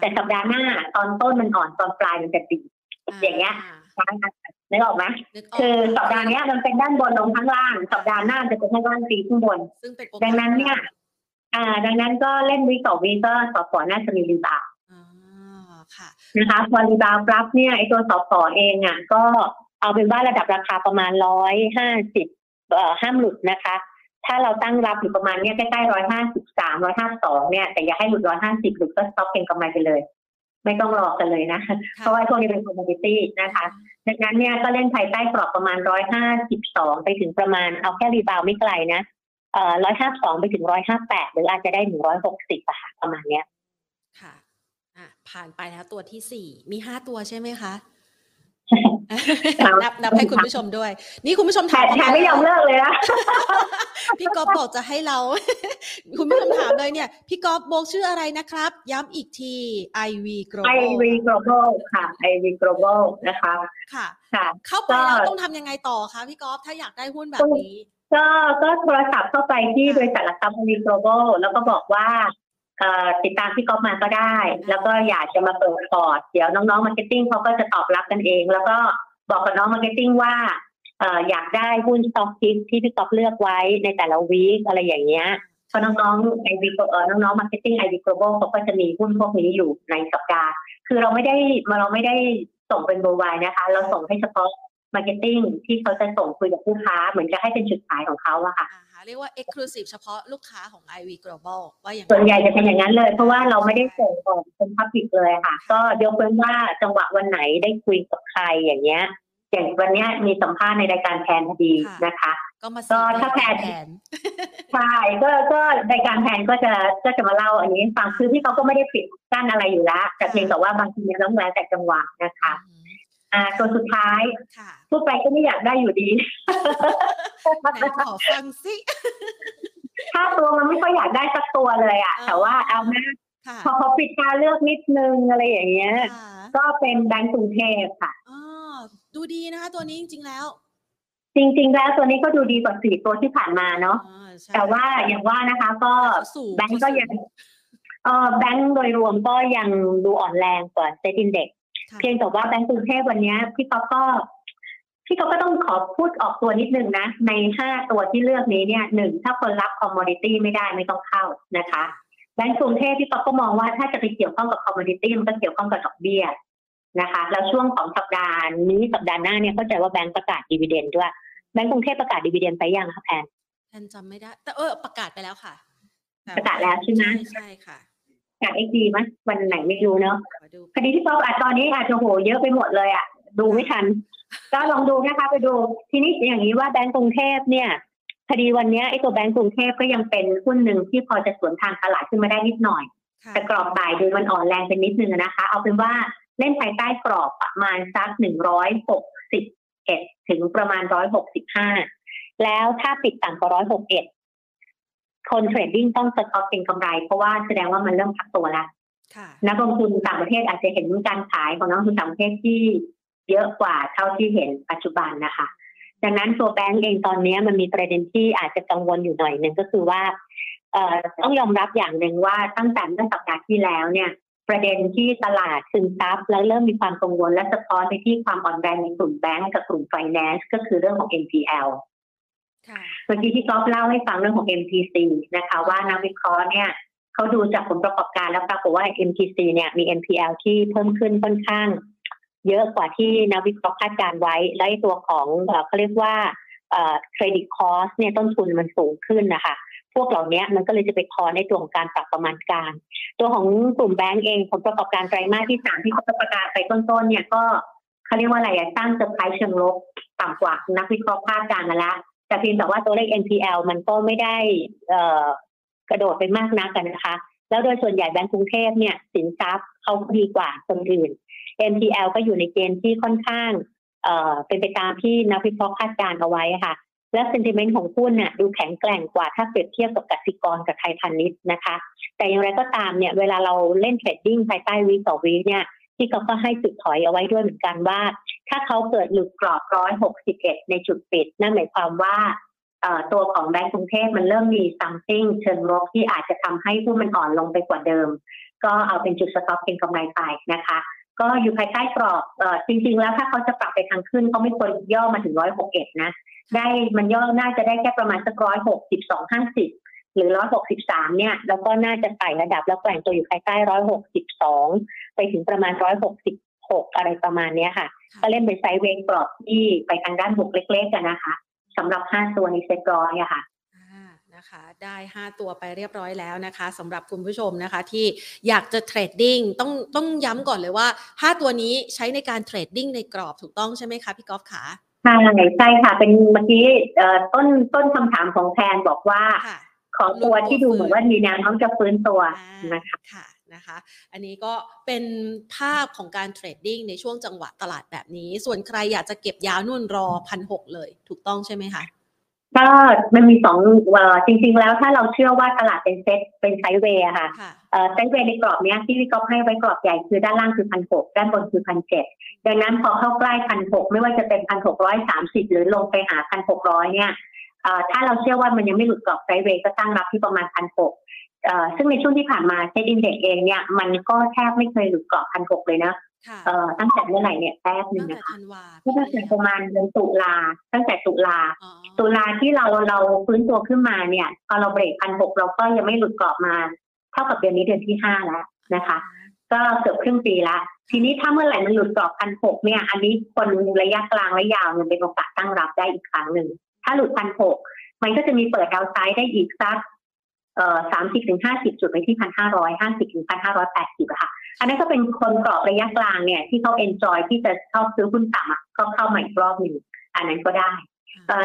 แต่สัปดาห์หน้าตอนต้นมันอ่อนตอนปลายมันจะดีอย่างเงี้ยนึกออกไหมนึกออกคือสัปดาห์เนี้ยมันเป็นด้านบนลงข้างล่าง สัปดาห์หน้าจะเป็นข้างล่างตีข้างบนซึ่งเป็นโอกาสดังนั้นเนี่ยอ่า ดังนั้นก็เล่น week ต่อ week ก็สผน่าจะมี rebound อ่าค่ะนะคะพอ rebound รับเนี่ยไอตัวสผเองอะก็เอาเป็นว่าระดับราคาประมาณร้อยห้าสิบเอ่อห้ามหลุดนะคะ ถ้าเราตั้งรับอยู่ประมาณเนี้ยใกล้ๆร้อยห้าสิบสามร้อยห้าสองเนี่ย แต่อย่าให้หลุดร้อยห้าสิบหลุดก็ stop เก็งกำไรไปเลย ไม่ต้องรอกันเลยนะ เพราะว่าพวกนี้เป็น commodity นะคะดังนั้นเนี่ยก็เล่นภายใต้กรอบประมาณร้อยห้าสิบสองไปถึงประมาณเอาแค่ rebound ไม่ไกลนะเอ่อร้อยห้าสองไปถึงร้อยห้าแปดหรืออาจจะได้หนึ่งร้อยหกสิบอะค่ะประมาณเนี้ยค่ะ อะ ผ่านไปแล้วตัวที่สี่มีห้าตัวใช่ไหมคะครับ นับนับให้คุณผู้ชมด้วย นี่คุณผู้ชมแถถามมแถมไม่ยอมเลิกเลยนะพี่ก๊อฟบอกจะให้เรา คุณผู้ชมถามเลยเนี่ย พี่ก๊อฟโบกชื่ออะไรนะครับ ย้ำอีกที IV Global IV Global ค่ะ IV Global นะคะค่ะค่ะ เข้าไปก็แล้วต้องทำยังไงต่อคะพี่ก๊อฟถ้าอยากได้หุ้นแบบนี้ ก็ก็โทรศัพท์เข้าไปที่บริษัทหลักทรัพย์ IV Global แล้วก็บอกว่าเอ่อ ติดตามพี่ก๊อฟมาก็ได้ แล้วก็อยากจะมาเปิดพอร์ตเดี๋ยวน้องๆ marketing เขาก็จะตอบรับกันเอง แล้วก็บอกกับน้อง marketing ว่าเอ่ออยากได้หุ้น stock pick ที่พี่ก๊อฟเลือกไว้ในแต่ละ week อะไรอย่างเงี้ยเพราะน้องๆไอวีเออน้องๆมาร์เก็ตติ้งไอวี global เขาก็จะมีหุ้นพวกนี้อยู่ในสัปดาห์ คือเราไม่ได้เราไม่ได้ส่งเป็นเบอร์ไวนะคะ เราส่งให้เฉพาะ marketing ที่เขาจะส่งคุยกับลูกค้า เหมือนจะให้เป็นจุดขายของเขาอะค่ะอ่าฮะ เรียกว่า exclusive เฉพาะลูกค้าของ IV Global ว่าอย่างส่วนใหญ่จะเป็นอย่างนั้นเลย เพราะว่าเราไม่ได้ส่งออกเป็นพับลิกเลยค่ะ ก็ยกเว้นว่าจังหวะวันไหนได้คุยกับใครอย่างเงี้ยอย่างวันเนี้ยมีสัมภาษณ์ในรายการแทนพอดีนะคะ ก็มาก็ถ้าแพนแทนใช่ก็ก็รายการแทนก็จะก็จะมาเล่าอันนี้ให้ฟังคือพี่เขาก็ไม่ได้ปิดกั้นอะไรอยู่แล้วแต่เพียงแต่ว่าบางทีเนี่ยต้องแล้วแต่จังหวะนะคะ อืมอ่าตัวสุดท้ายค่ะพูดไปก็ไม่อยากได้อยู่ดีไหนขอฟังสิถ้าตัวมันไม่ค่อยอยากได้สักตัวเลยอะอ่าแต่ว่าเอานะค่ะพอพอปิดตาเลือกนิดนึงอะไรอย่างเงี้ยค่ะก็เป็นแบงก์กรุงเทพค่ะอ๋อดูดีนะคะตัวนี้จริงๆแล้ว จริง ๆ แล้วตัวนี้ก็ดูดีกว่าสี่ตัวที่ผ่านมาเนาะอ๋อใช่แต่ว่าอย่างว่านะคะ ก็เขาสูงแบงก์ก็ยังเออแบงก์โดยรวมก็ยังดูอ่อนแรงกว่า SET Index ค่ะ เพียงแต่ว่าแบงก์กรุงเทพวันเนี้ยพี่ก๊อฟก็พี่ก๊อฟก็ต้องขอพูดออกตัวนิดนึงนะ ในห้าตัวที่เลือกนี้เนี่ยหนึ่งถ้าคนรับ commodity ไม่ได้ไม่ต้องเข้านะคะแบงก์กรุงเทพพี่ก๊อฟก็มองว่าถ้าจะไปเกี่ยวข้องกับ commodity มันก็เกี่ยวข้องกับดอกเบี้ยนะคะแล้วช่วงของสัปดาห์นี้สัปดาห์หน้าเนี่ยเข้าใจว่าแบงก์ประกาศ dividend ด้วยแบงก์กรุงเทพประกาศ dividend ไปยังคะแพนแทนจำไม่ได้ แต่เออประกาศไปแล้วค่ะแต่ประกาศแล้วใช่ไหมใช่ใช่ค่ะ ประกาศเอ็กดีมั้ยวันไหนไม่รู้เนาะขอดูคดีที่ป๊อปอะตอนนี้อาจจะโหเยอะไปหมดเลยอะ ดูไม่ทัน ก็ลองดูนะคะไปดู ทีนี้อย่างนี้ว่าแบงก์กรุงเทพเนี่ยคดีวันเนี้ยไอ้ตัวแบงก์กรุงเทพก็ยังเป็นหุ้นหนึ่งที่พอจะสวนทางตลาดขึ้นมาได้นิดหน่อยค่ะแต่กรอบบ่ายดูมันอ่อนแรงเป็นนิดนึงนะคะ เอาเป็นว่าเล่นภายใต้กรอบประมาณสักหนึ่งร้อยหกสิบเอ็ดถึงประมาณร้อยหกสิบห้าแล้วถ้าปิดต่ำกว่าร้อยหกเอ็ด คน trading ต้อง stop เป็นกำไร เพราะว่าแสดงว่ามันเริ่มพักตัวแล้วค่ะนักลงทุนต่างประเทศอาจจะเห็นการขายของนักลงทุนต่างประเทศที่เยอะกว่าเท่าที่เห็นปัจจุบันนะคะ ดังนั้นตัวแบงก์เองตอนนี้มันมีประเด็นที่อาจจะกังวลอยู่หน่อยหนึ่งก็คือว่าเอ่อต้องยอมรับอย่างหนึ่งว่าตั้งแต่เมื่อสัปดาห์ที่แล้วเนี่ย ประเด็นที่ตลาดซึมซับแล้วเริ่มมีความกังวลและสะท้อนไปที่ความอ่อนแรงในกลุ่มแบงก์กับกลุ่มไฟแนนซ์ก็คือเรื่องของ NPL ค่ะ เมื่อกี้ที่ก๊อฟเล่าให้ฟังเรื่องของ MTC นะคะ ว่านักวิเคราะห์เนี่ยเขาดูจากผลประกอบการแล้วปรากฏว่า MTC เนี่ยมี NPL ที่เพิ่มขึ้นค่อนข้าง เยอะกว่าที่นักวิเคราะห์คาดการณ์ไว้ และไอ้ตัวของเอ่อเขาเรียกว่า credit cost เนี่ยต้นทุนมันสูงขึ้นนะคะพวกเหล่านี้มันก็เลยจะไปทอนในตัวของการปรับประมาณการ ตัวของกลุ่มแบงก์เองผลประกอบการไตรมาสที่สามที่เขาประกาศไปต้นๆเนี่ยก็เขาเรียกว่าอะไรอะสร้างเซอร์ไพรส์เชิงลบต่ำกว่านักวิเคราะห์คาดการณ์มาแล้ว แต่เพียงแต่ว่าตัวเลข NPL มันก็ไม่ได้กระโดดไปมากนักกันนะคะ แล้วโดยส่วนใหญ่แบงก์กรุงเทพเนี่ยสินทรัพย์เขาดีกว่าคนอื่น NPL ก็อยู่ในเกณฑ์ที่ค่อนข้างเเป็นไปตามที่นักวิเคราะห์คาดการเอาไว้ค่ะ และ sentiment ของหุ้นน่ะดูแข็งแกร่งกว่าถ้าเปรียบเทียบกับกสิกรกับไทยพาณิชย์นะคะ แต่อย่างไรก็ตามเนี่ยเวลาเราเล่นเทรดดิ้งภายใต้วีต่อวีเนี่ย ที่เขาก็ให้จุดถอยเอาไว้ด้วยเหมือนกันว่า ถ้าเขาเกิดหลุดกรอบร้อยหกสิบเอ็ดในจุดปิด นั่นหมายความว่าตัวของแบงก์กรุงเทพมันเริ่มมี something เชิงลบที่อาจจะทำให้หุ้นมันอ่อนลงไปกว่าเดิม ก็เอาเป็นจุดสต็อปเป็นกำไรไปนะคะ ก็อยู่ภายใต้กรอบจริง ๆ แล้วถ้าเขาจะปรับไปทางขึ้นก็ไม่ควรย่อมาถึงร้อยหกเอ็ดนะได้มันย่อน่าจะได้แค่ประมาณสักร้อยหกสิบสองห้าสิบหรือ 163 เนี่ย แล้วก็น่าจะไต่ระดับแล้วแกว่งตัวอยู่ภายใต้ 162 ไปถึงประมาณร้อยหกสิบหกอะไรประมาณเนี้ยค่ะ ก็เล่นเป็น sideway กรอบที่ไปทางด้านบวกเล็กๆกันนะคะสำหรับห้าตัวในเซ็ตร้อยอะค่ะอ่านะคะได้ 5 ตัวไปเรียบร้อยแล้วนะคะสำหรับคุณผู้ชมนะคะที่อยากจะ trading ต้องต้องย้ำก่อนเลยว่า 5 ตัวนี้ใช้ในการ trading ในกรอบถูกต้องใช่ไหมคะพี่กอล์ฟขาใช่ใช่ค่ะ เป็นเมื่อกี้เอ่อต้นต้นคำถามของแทนบอกว่าค่ะขอตัวที่ดูเหมือนว่ามีแนวโน้มจะฟื้นตัวอ่านะคะค่ะ นะคะ อันนี้ก็เป็นภาพของการ trading ในช่วงจังหวะตลาดแบบนี้ ส่วนใครอยากจะเก็บยาวนุ่นรอพันหกเลย ถูกต้องใช่ไหมคะก็มันมีสองเอ่อจริง ๆ แล้วถ้าเราเชื่อว่าตลาดเป็นเซ็ตเป็น sideway อะค่ะค่ะเอ่อ sideway ในกรอบเนี้ยที่วิเคราะห์ให้ไว้กรอบใหญ่คือด้านล่างคือพันหกด้านบนคือพันเจ็ดดังนั้นพอเข้าใกล้พันหกไม่ว่าจะเป็นพันหกร้อยสามสิบหรือลงไปหาพันหกร้อยเนี่ยเอ่อถ้าเราเชื่อว่ามันยังไม่หลุดกรอบไซด์เวย์ก็ตั้งรับที่ประมาณพันหกเอ่อ ซึ่งในช่วงที่ผ่านมาเซ็ตอินเด็กเองเนี่ยมันก็แทบไม่เคยหลุดกรอบพันหกเลยนะค่ะเอ่อตั้งแต่เมื่อไหร่เนี่ยแป๊บหนึ่ตั้งงแต่นะคะธันวาตั้งแต่ประมาณเดือนตุลาตั้งแต่ตุลาอ๋อตุลาที่เราเราฟื้นตัวขึ้นมาเนี่ยพอเราเบรกพันหกเราก็ยังไม่หลุดกรอบมา เท่ากับเดือนนี้เดือนที่ห้าแล้วนะคะ ก็เกือบครึ่งปีละทีนี้ถ้าเมื่อไหร่มันหลุดกรอบพันหกเนี่ย อันนี้คนระยะกลางและยาวเนี่ยเป็นโอกาสตั้งรับได้อีกครั้งหนึ่งถ้าหลุดพันหกมันก็จะมีเปิดดาวไซด์ได้อีกสักเอ่อ สามสิบถึงห้าสิบจุดไปที่พันห้าร้อยห้าสิบถึงพันห้าร้อยแปดสิบค่ะ อันนั้นก็เป็นคนกรอบระยะกลางเนี่ยที่เขาเอนจอยที่จะเข้าซื้อหุ้นต่ำก็เข้ามาอีกรอบหนึ่งอันนั้นก็ได้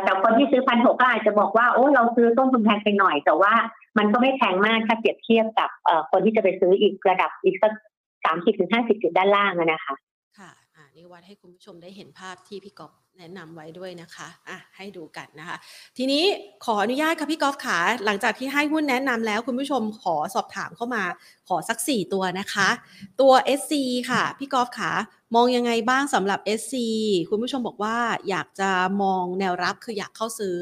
แต่คนที่ซื้อพันหกก็อาจจะบอกว่าโอ้เราซื้อต้นทุนแพงไปหน่อย แต่ว่ามันก็ไม่แพงมากถ้าเปรียบเทียบกับคนที่จะไปซื้ออีกระดับอีกสักสามสิบถึงห้าสิบจุดด้านล่างนะคะานี่วัดให้คุณผู้ชมได้เห็นภาพที่พี่กอฟแนะนำไว้ด้วยนะคะอะให้ดูกันนะคะ ทีนี้ขออนุญาตค่ะพี่กอฟขาหลังจากที่ให้หุ้นแนะนำแล้ว คุณผู้ชมขอสอบถามเข้ามาขอสัก 4 ตัวนะคะ ตัว SC ค่ะ พี่กอฟขามองยังไงบ้างสำหรับ SC คุณผู้ชมบอกว่าอยากจะมองแนวรับคืออยากเข้าซื้อ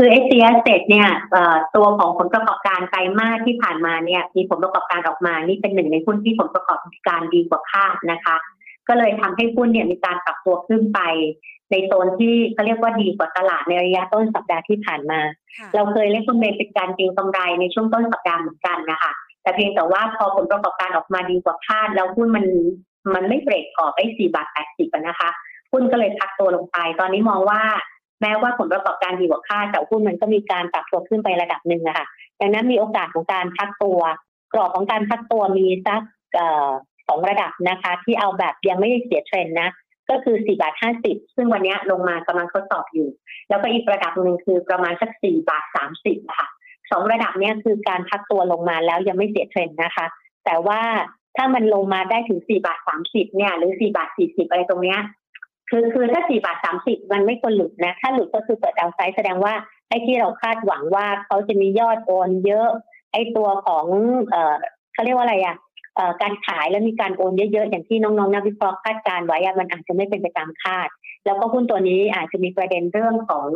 คือ s c s เเนี่ยเอ่อตัวของผลประกอบการไตรมาสที่ผ่านมาเนี่ยมีผลประกอบการออกมา นี่เป็นหนึ่งในหุ้นที่ผลประกอบการดีกว่าคาดนะคะ ก็เลยทำให้หุ้นเนี่ยมีการปรับตัวขึ้นไป ในโซนที่เขาเรียกว่าดีกว่าตลาดในระยะต้นสัปดาห์ที่ผ่านมาค่ะเราเคยเล่นคุณเมย์เป็นการเก็งกำไรในช่วงต้นสัปดาห์เหมือนกันนะคะแต่เพียงแต่ว่าพอผลประกอบการออกมาดีกว่าคาดแล้วหุ้นมันมันไม่เบรกออกไอ้สี่บาทแปดสิบนะคะหุ้นก็เลยพักตัวลงไป ตอนนี้มองว่าแม้ว่าผลประกอบการดีกว่าคาดแต่หุ้นมันก็มีการปรับตัวขึ้นไประดับหนึ่งอะค่ะดังนั้นมีโอกาสของการพักตัว กรอบของการพักตัวมีสักเอ่อ สองระดับนะคะ ที่เอาแบบยังไม่ได้เสียเทรนนะ ก็คือ4บาท50ซึ่งวันนี้ลงมากำลังทดสอบอยู่ แล้วก็อีกระดับหนึ่งคือประมาณสัก4บาท30ค่ะสองระดับเนี้ยคือการพักตัวลงมาแล้วยังไม่เสียเทรนนะคะ แต่ว่าถ้ามันลงมาได้ถึง4บาท30เนี่ย หรือ4บาท40อะไรตรงเนี้ยคือคือถ้า4บาท30มันไม่ควรหลุดนะ ถ้าหลุดก็คือเปิดดาวไซด์แสดงว่าไอ้ที่เราคาดหวังว่าเขาจะมียอดโอนเยอะ ไอ้ตัวของเออเขาเรียกว่าอะไรอะเอ่อ การขายแล้วมีการโอนเยอะๆ อย่างที่น้องๆนักวิเคราะห์คาดการณ์ไว้มันอาจจะไม่เป็นไปตามคาด แล้วก็หุ้นตัวนี้อาจจะมีประเด็นเรื่องของ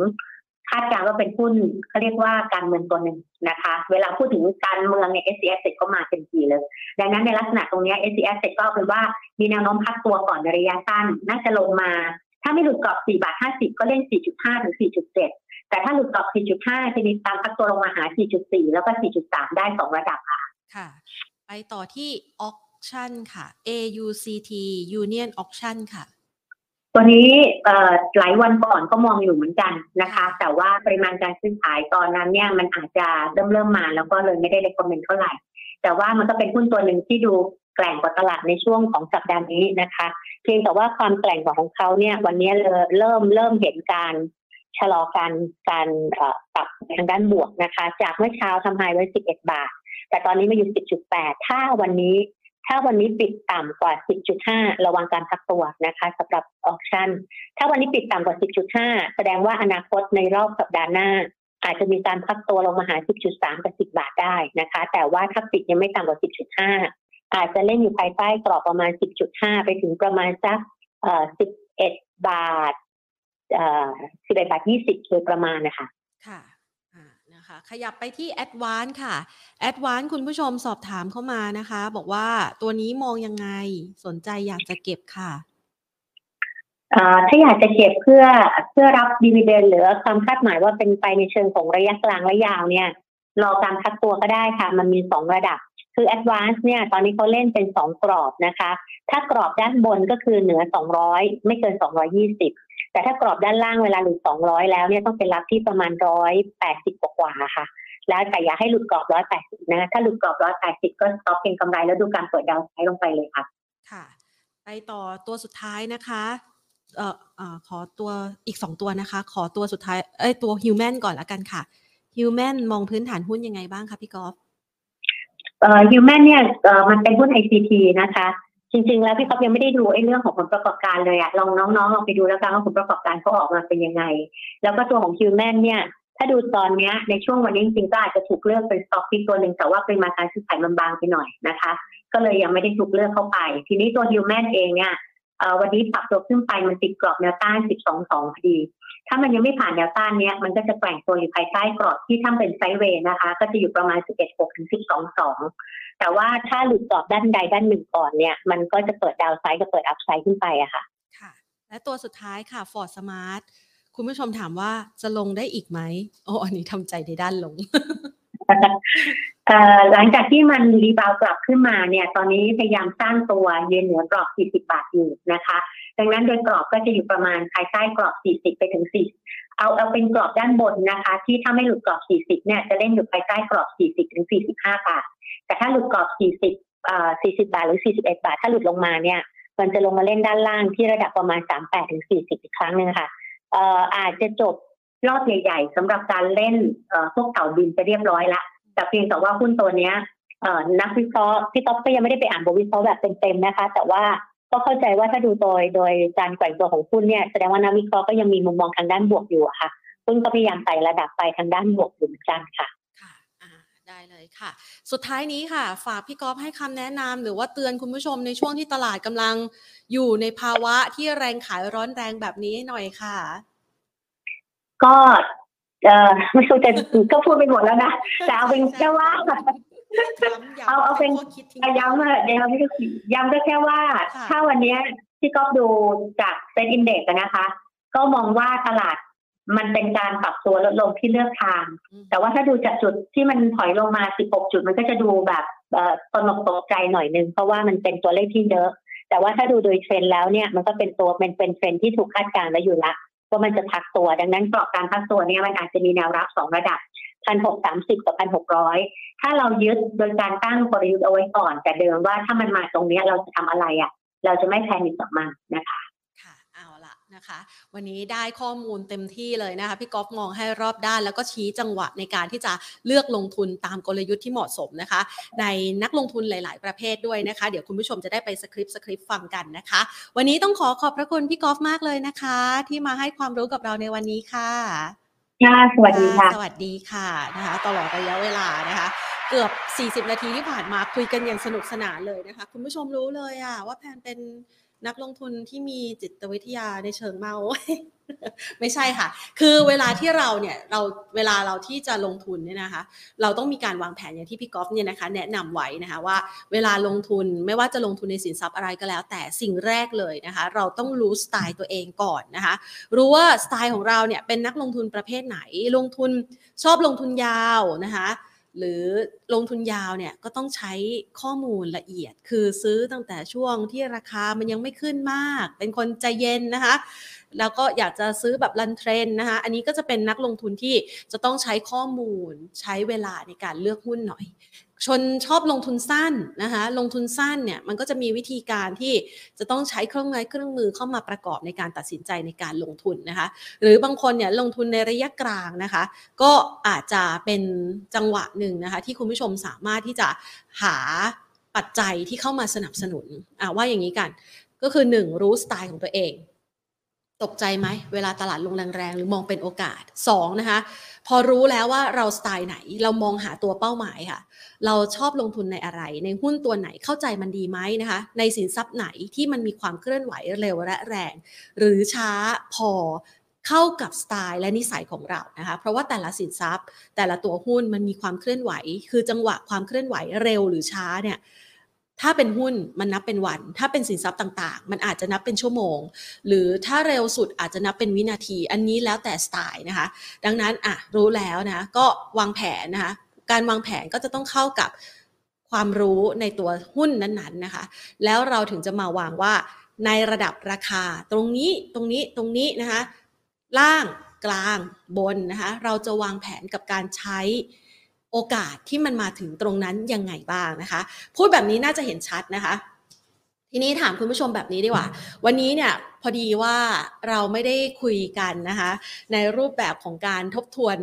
คาดการณ์ว่าเป็นหุ้นเขาเรียกว่าการเมืองตัวหนึ่งนะคะ เวลาพูดถึงการเมืองเนี่ย s c s ก็มาเต็มทีเลย ดังนั้นในลักษณะตรงนี้ s c s ก็เอาเป็นว่ามีแนวโน้มพักตัวก่อนในระยะสั้นน่าจะลงมา ถ้าไม่หลุดกรอบ 4 บาท 50 ก็เล่น 4.5 ถึง 4.7 แต่ถ้าหลุดกรอบ 4.5 จะมีการพักตัวลงมาหา 4.4 แล้วก็ 4.3 ได้ 2 ระดับค่ะค่ะ ไปต่อที่ auction ค่ะ AUCT Union Auction ค่ะ ตัวนี้หลายวันก่อนก็มองอยู่เหมือนกันนะคะ แต่ว่าปริมาณการซื้อขายตอนนั้นเนี่ยมันอาจจะเริ่มเริ่มมาแล้วก็เลยไม่ได้เลคอมเมนต์เท่าไหร่ แต่ว่ามันก็เป็นหุ้นตัวหนึ่งที่ดูแกร่งกว่าตลาดในช่วงของสัปดาห์นี้นะคะ เพียงแต่ว่าความแกร่งกว่าของเขาเนี่ยวันนี้เริ่มเริ่มเริ่มเห็นการชะลอการการปรับทางด้านบวกนะคะ จากเมื่อเช้าทำไฮไว้ 11 บาท แต่ตอนนี้มาอยู่ 10.8 ถ้าวันนี้ ถ้าวันนี้ปิดต่ำกว่า 10.5 ระวังการพักตัวนะคะสำหรับออ t ชั่น ถ้าวันนี้ปิดต่ำกว่า 10.5 แสดงว่าอนาคตในรอบสัปดาห์หน้า อาจจะมีการพักตัวลงมาหา 10.3 กับ 10 บาทได้นะคะ แต่ว่าถ้าปิดยังไม่ต่ำกว่า 10.5 อาจจะเล่นอยู่ภายใต้กรอบประมาณ 10.5 ไปถึงประมาณสัก11 บาทเอ่อ11บาท20โดยประมาณนะคะ ค่ะ นะคะขยับไปที่ Advance ค่ะ Advance คุณผู้ชมสอบถามเข้ามานะคะ บอกว่าตัวนี้มองยังไงสนใจอยากจะเก็บค่ะถ้าอยากจะเก็บเพื่อเพื่อรับ dividend หรือความคาดหมายว่าเป็นไปในเชิงของระยะกลางและยาวเนี่ยรอการพักตัวก็ได้ค่ะ มันมีสองระดับ คือ Advance เนี่ย ตอนนี้เขาเล่นเป็นสองกรอบนะคะ ถ้ากรอบด้านบนก็คือเหนือ200ไม่เกิน220 แต่ถ้ากรอบด้านล่างเวลาหลุด200แล้วเนี่ยต้องเป็นรับที่ประมาณ180กว่าๆค่ะ แล้วแต่อย่าให้หลุดกรอบ180นะถ้าหลุดกรอบ180ก็ stop เป็นกำไรแล้วดูการเปิด downside ลงไปเลยค่ะ ค่ะ ไปต่อตัวสุดท้ายนะคะเอ่อเอ่อขอตัวอีกสองตัวนะคะ ขอตัวสุดท้ายเอ้ยตัว Human ก่อนละกันค่ะ Human มองพื้นฐานหุ้นยังไงบ้างคะพี่กอล์ฟเอ่อฮิวแมนเนี่ยเอ่อมันเป็นหุ้น ICT นะคะ จริงๆ แล้วพี่ก๊อฟยังไม่ได้ดูไอ้เรื่องของผลประกอบการเลยอะลองน้องๆลองไปดูแล้วกันว่าผลประกอบการเขาออกมาเป็นยังไง แล้วก็ตัวของฮิวแมนเนี่ย ถ้าดูตอนเนี้ยในช่วงวันนี้จริงๆก็อาจจะถูกเลือกเป็นสต็อกที่ตัวหนึ่งแต่ว่าเปริมาการซื้อขายมันบางไปหน่อยนะคะ ก็เลยยังไม่ได้ถูกเลือกเข้าไป ทีนี้ตัวฮิวแมนเองเนี่ยวันนี้ปรับตัวขึ้นไปมันติดกรอบแนวต้าน 12.2 พอดี ถ้ามันยังไม่ผ่านแนวต้านเนี้ยมันก็จะแกว่งตัวอยู่ภายใต้กรอบที่ถ้าเป็นไซด์เวย์นะคะ ก็จะอยู่ประมาณ 11.6 ถึง 12.2 แต่ว่าถ้าหลุดกรอบด้านใดด้านหนึ่งก่อนเนี่ย มันก็จะเปิดดาวไซด์กับเปิดอัพไซด์ขึ้นไปอะค่ะ ค่ะ และตัวสุดท้ายค่ะ Ford Smart คุณผู้ชมถามว่าจะลงได้อีกไหมโอ้อันนี้ทำใจในด้านลง หลังจากที่มันรีบาวกลับขึ้นมาเนี่ย ตอนนี้พยายามสร้างตัวยืนเหนือกรอบ 40 บาทอยู่นะคะ ดังนั้นโดยกรอบก็จะอยู่ประมาณภายใต้กรอบ 40 ไปถึง 4 เอาเอาเป็นกรอบด้านบนนะคะ ที่ถ้าไม่หลุดกรอบ 40 เนี่ยจะเล่นอยู่ภายใต้กรอบ 40 ถึง 45 บาท แต่ถ้าหลุดกรอบ 40อ่า40 บาทหรือ 41 บาท ถ้าหลุดลงมาเนี่ย มันจะลงมาเล่นด้านล่างที่ระดับประมาณ 38 ถึง 40 อีกครั้งหนึ่งค่ะเอ่ออาจจะจบ รอบใหญ่ ๆสำหรับการเล่นเอ่อพวกเต่าบินไปเรียบร้อยละแต่เพียงแต่ว่าหุ้นตัวเนี้ยเอ่อนักวิเคราะห์พี่ต๊อบก็ยังไม่ได้ไปอ่านบทวิเคราะห์แบบเต็มๆนะคะ แต่ว่าก็เข้าใจว่าถ้าดูโดยโดยการแกว่งตัวของหุ้นเนี่ยแสดงว่านักวิเคราะห์ก็ยังมีมุมมองทางด้านบวกอยู่ค่ะหุ้นก็พยายามไต่ระดับไปทางด้านบวกอยู่เหมือนกันค่ะค่ะได้เลยค่ะ สุดท้ายนี้ค่ะ ฝากพี่ก๊อฟให้คำแนะนำหรือว่าเตือนคุณผู้ชมในช่วงที่ตลาดกำลังอยู่ในภาวะที่แรงขายร้อนแรงแบบนี้หน่อยค่ะ ก็เอ่อไม่รู้จะก็พูดไปหมดแล้วนะแต่เอาเป็นแค่ว่าเอาเอาเป็นข้คิดทิ้งย้ำว่าเดี๋ยวไม่ได้ย้ำก็แค่ว่าค่ะถ้าวันเนี้ยที่ก๊อฟดูจากเซ็นอินเด็กซ์นะคะ ก็มองว่าตลาดมันเป็นการปรับตัวลดลงที่เลือกทางอืมแต่ว่าถ้าดูจากจุดที่มันถอยลงมา 16 จุดมันก็จะดูแบบเอ่อตระหนกตกใจหน่อยนึง เพราะว่ามันเป็นตัวเลขที่เยอะ แต่ว่าถ้าดูโดยเทรนด์แล้วเนี่ย มันก็เป็นตัวเป็นเป็นเทรนด์ที่ถูกคาดการณ์ไว้อยู่ละ ว่ามันจะพักตัว ดังนั้นกรอบการพักตัวเนี่ยมันอาจจะมีแนวรับสองระดับพันหกสามสิบกับพันหกร้อยถ้าเรายึดโดยการตั้งกลยุทธ์เอาไว้ก่อน แต่เดิมว่าถ้ามันมาตรงนี้เราจะทำอะไรอะ เราจะไม่แพนิคกับมันนะคะ นะคะ วันนี้ได้ข้อมูลเต็มที่เลยนะคะ พี่ก๊อฟมองให้รอบด้าน แล้วก็ชี้จังหวะในการที่จะเลือกลงทุนตามกลยุทธ์ที่เหมาะสมนะคะ ในนักลงทุนหลาย ๆ ประเภทด้วยนะคะ เดี๋ยวคุณผู้ชมจะได้ไปสคริปต์สคริปต์ฟังกันนะคะ วันนี้ต้องขอขอบพระคุณพี่ก๊อฟมากเลยนะคะ ที่มาให้ความรู้กับเราในวันนี้ค่ะค่ะสวัสดีค่ะ สวัสดีค่ะนะคะ ตลอดระยะเวลานะคะเกือบ 40 นาทีที่ผ่านมาคุยกันอย่างสนุกสนานเลยนะคะ คุณผู้ชมรู้เลยอะว่าแพนเป็น นักลงทุนที่มีจิตวิทยาในเชิงเมาไม่ใช่ค่ะ คือเวลาที่เราเนี่ยเราเวลาเราที่จะลงทุนเนี่ยนะคะ เราต้องมีการวางแผนอย่างที่พี่กอฟเนี่ยนะคะ แนะนำไว้นะคะว่า เวลาลงทุนไม่ว่าจะลงทุนในสินทรัพย์อะไรก็แล้ว แต่สิ่งแรกเลยนะคะ เราต้องรู้สไตล์ตัวเองก่อนนะคะ รู้ว่าสไตล์ของเราเนี่ยเป็นนักลงทุนประเภทไหน ลงทุนชอบลงทุนยาวนะคะ หรือลงทุนยาวเนี่ยก็ต้องใช้ข้อมูลละเอียด คือซื้อตั้งแต่ช่วงที่ราคามันยังไม่ขึ้นมาก เป็นคนใจเย็นนะคะ แล้วก็อยากจะซื้อแบบรันเทรนนะคะ อันนี้ก็จะเป็นนักลงทุนที่จะต้องใช้ข้อมูลใช้เวลาในการเลือกหุ้นหน่อย ชนชอบลงทุนสั้นนะคะลงทุนสั้นเนี่ยมันก็จะมีวิธีการที่จะต้องใช้เครื่องไม้เครื่องมือเข้ามาประกอบในการตัดสินใจในการลงทุนนะคะหรือบางคนเนี่ยลงทุนในระยะกลางนะคะ ก็อาจจะเป็นจังหวะหนึ่งนะคะที่คุณผู้ชมสามารถที่จะหาปัจจัยที่เข้ามาสนับสนุนอ่าว่าอย่างนี้กัน ก็คือหนึ่งรู้สไตล์ของตัวเอง ตกใจไหมเวลาตลาดลงแรงๆหรือมองเป็นโอกาสสองนะคะพอรู้แล้วว่าเราสไตล์ไหนเรามองหาตัวเป้าหมายค่ะ เราชอบลงทุนในอะไร ในหุ้นตัวไหนเข้าใจมันดีไหมนะคะ ในสินทรัพย์ไหนที่มันมีความเคลื่อนไหวเร็วและแรง หรือช้าพอเข้ากับสไตล์และนิสัยของเรานะคะ เพราะว่าแต่ละสินทรัพย์ แต่ละตัวหุ้นมันมีความเคลื่อนไหว คือจังหวะความเคลื่อนไหวเร็วหรือช้าเนี่ย ถ้าเป็นหุ้นมันนับเป็นวัน ถ้าเป็นสินทรัพย์ต่างๆ มันอาจจะนับเป็นชั่วโมง หรือถ้าเร็วสุดอาจจะนับเป็นวินาที อันนี้แล้วแต่สไตล์นะคะ ดังนั้นอะรู้แล้วนะ ก็วางแผนนะคะ การวางแผนก็จะต้องเข้ากับความรู้ในตัวหุ้นนั้นๆนะคะ แล้วเราถึงจะมาวางว่าในระดับราคา ตรงนี้ตรงนี้ตรงนี้นะคะ ล่างกลางบนนะคะ เราจะวางแผนกับการใช้ โอกาสที่มันมาถึงตรงนั้นยังไงบ้างนะคะ พูดแบบนี้น่าจะเห็นชัดนะคะ ทีนี้ถามคุณผู้ชมแบบนี้ดีกว่า วันนี้เนี่ยพอดีว่าเราไม่ได้คุยกันนะคะ ในรูปแบบของการทบทวน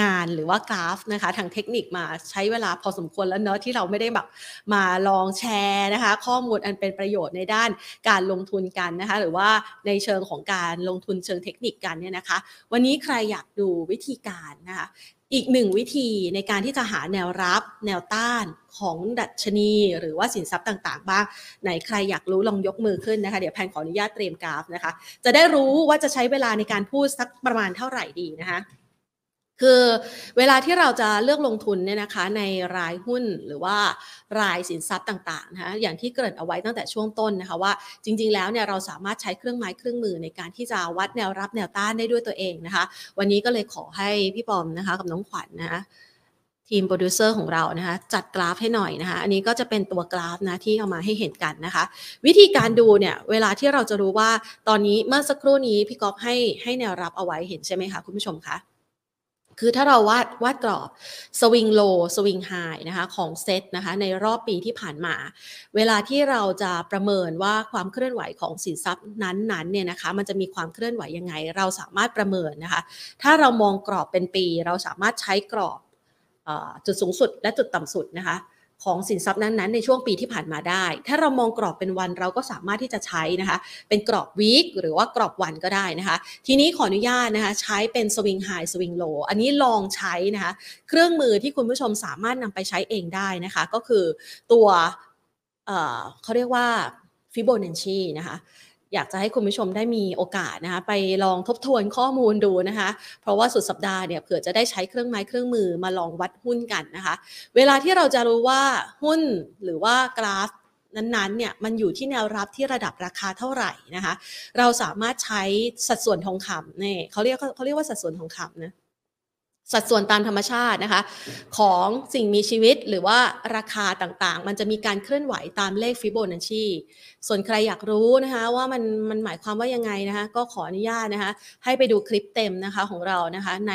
งานหรือว่ากราฟนะคะ ทางเทคนิคมาใช้เวลาพอสมควรแล้วเนอะที่เราไม่ได้แบบมาลองแชร์นะคะ ข้อมูลอันเป็นประโยชน์ในด้านการลงทุนกันนะคะ หรือว่าในเชิงของการลงทุนเชิงเทคนิคกันเนี่ยนะคะ วันนี้ใครอยากดูวิธีการนะคะ อีกหนึ่งวิธีในการที่จะหาแนวรับแนวต้านของดัชนี หรือว่าสินทรัพย์ต่างๆ บ้างไหนใครอยากรู้ลองยกมือขึ้นนะคะ เดี๋ยวแพนขออนุญาตเตรียมกราฟนะคะ จะได้รู้ว่าจะใช้เวลาในการพูดสักประมาณเท่าไหร่ดีนะคะ คือเวลาที่เราจะเลือกลงทุนเนี่ยนะคะในรายหุ้นหรือว่ารายสินทรัพย์ต่างๆนะคะอย่างที่เกริ่นเอาไว้ตั้งแต่ช่วงต้นนะคะว่าจริง ๆ แล้วเนี่ยเราสามารถใช้เครื่องไม้เครื่องมือในการที่จะวัดแนวรับแนวต้านได้ด้วยตัวเองนะคะ วันนี้ก็เลยขอให้พี่ปอมนะคะกับน้องขวัญนะคะทีมโปรดิวเซอร์ของเรานะคะจัดกราฟให้หน่อยนะคะอันนี้ก็จะเป็นตัวกราฟนะที่เอามาให้เห็นกันนะคะ วิธีการดูเนี่ยเวลาที่เราจะรู้ว่าตอนนี้เมื่อสักครู่นี้พี่ก๊อฟให้ให้แนวรับเอาไว้เห็นใช่ไหมคะคุณผู้ชมคะ คือถ้าเราวาดวาดกรอบ swing low swing high นะคะของเซตนะคะในรอบปีที่ผ่านมา เวลาที่เราจะประเมินว่าความเคลื่อนไหวของสินทรัพย์นั้นๆเนี่ยนะคะมันจะมีความเคลื่อนไหวยังไง เราสามารถประเมินนะคะ ถ้าเรามองกรอบเป็นปี เราสามารถใช้กรอบจุดสูงสุดและจุดต่ำสุดนะคะ ของสินทรัพย์นั้นๆในช่วงปีที่ผ่านมาได้ ถ้าเรามองกรอบเป็นวันเราก็สามารถที่จะใช้นะคะ เป็นกรอบวีคหรือว่ากรอบวันก็ได้นะคะ ทีนี้ขออนุญาตนะคะ ใช้เป็นสวิงไฮสวิงโลอันนี้ลองใช้นะคะ เครื่องมือที่คุณผู้ชมสามารถนำไปใช้เองได้นะคะ ก็คือตัวเเขาเรียกว่าฟิโบนัชชีนะคะ อยากจะให้คุณผู้ชมได้มีโอกาสนะคะไปลองทบทวนข้อมูลดูนะคะ เพราะว่าสุดสัปดาห์เนี่ยเผื่อจะได้ใช้เครื่องไม้เครื่องมือมาลองวัดหุ้นกันนะคะ เวลาที่เราจะรู้ว่าหุ้นหรือว่ากราฟนั้นๆเนี่ยมันอยู่ที่แนวรับที่ระดับราคาเท่าไหร่นะคะ เราสามารถใช้สัดส่วนทองคำเนี่ยเขาเรียกเขาเรียกว่าสัดส่วนทองคำนะ สัดส่วนตามธรรมชาตินะคะ ของสิ่งมีชีวิตหรือว่าราคาต่างๆ มันจะมีการเคลื่อนไหวตามเลขฟิโบนัชชีส่วนใครอยากรู้นะคะว่ามันมันหมายความว่ายังไงนะคะก็ขออนุญาตนะคะให้ไปดูคลิปเต็มนะคะของเรานะคะใน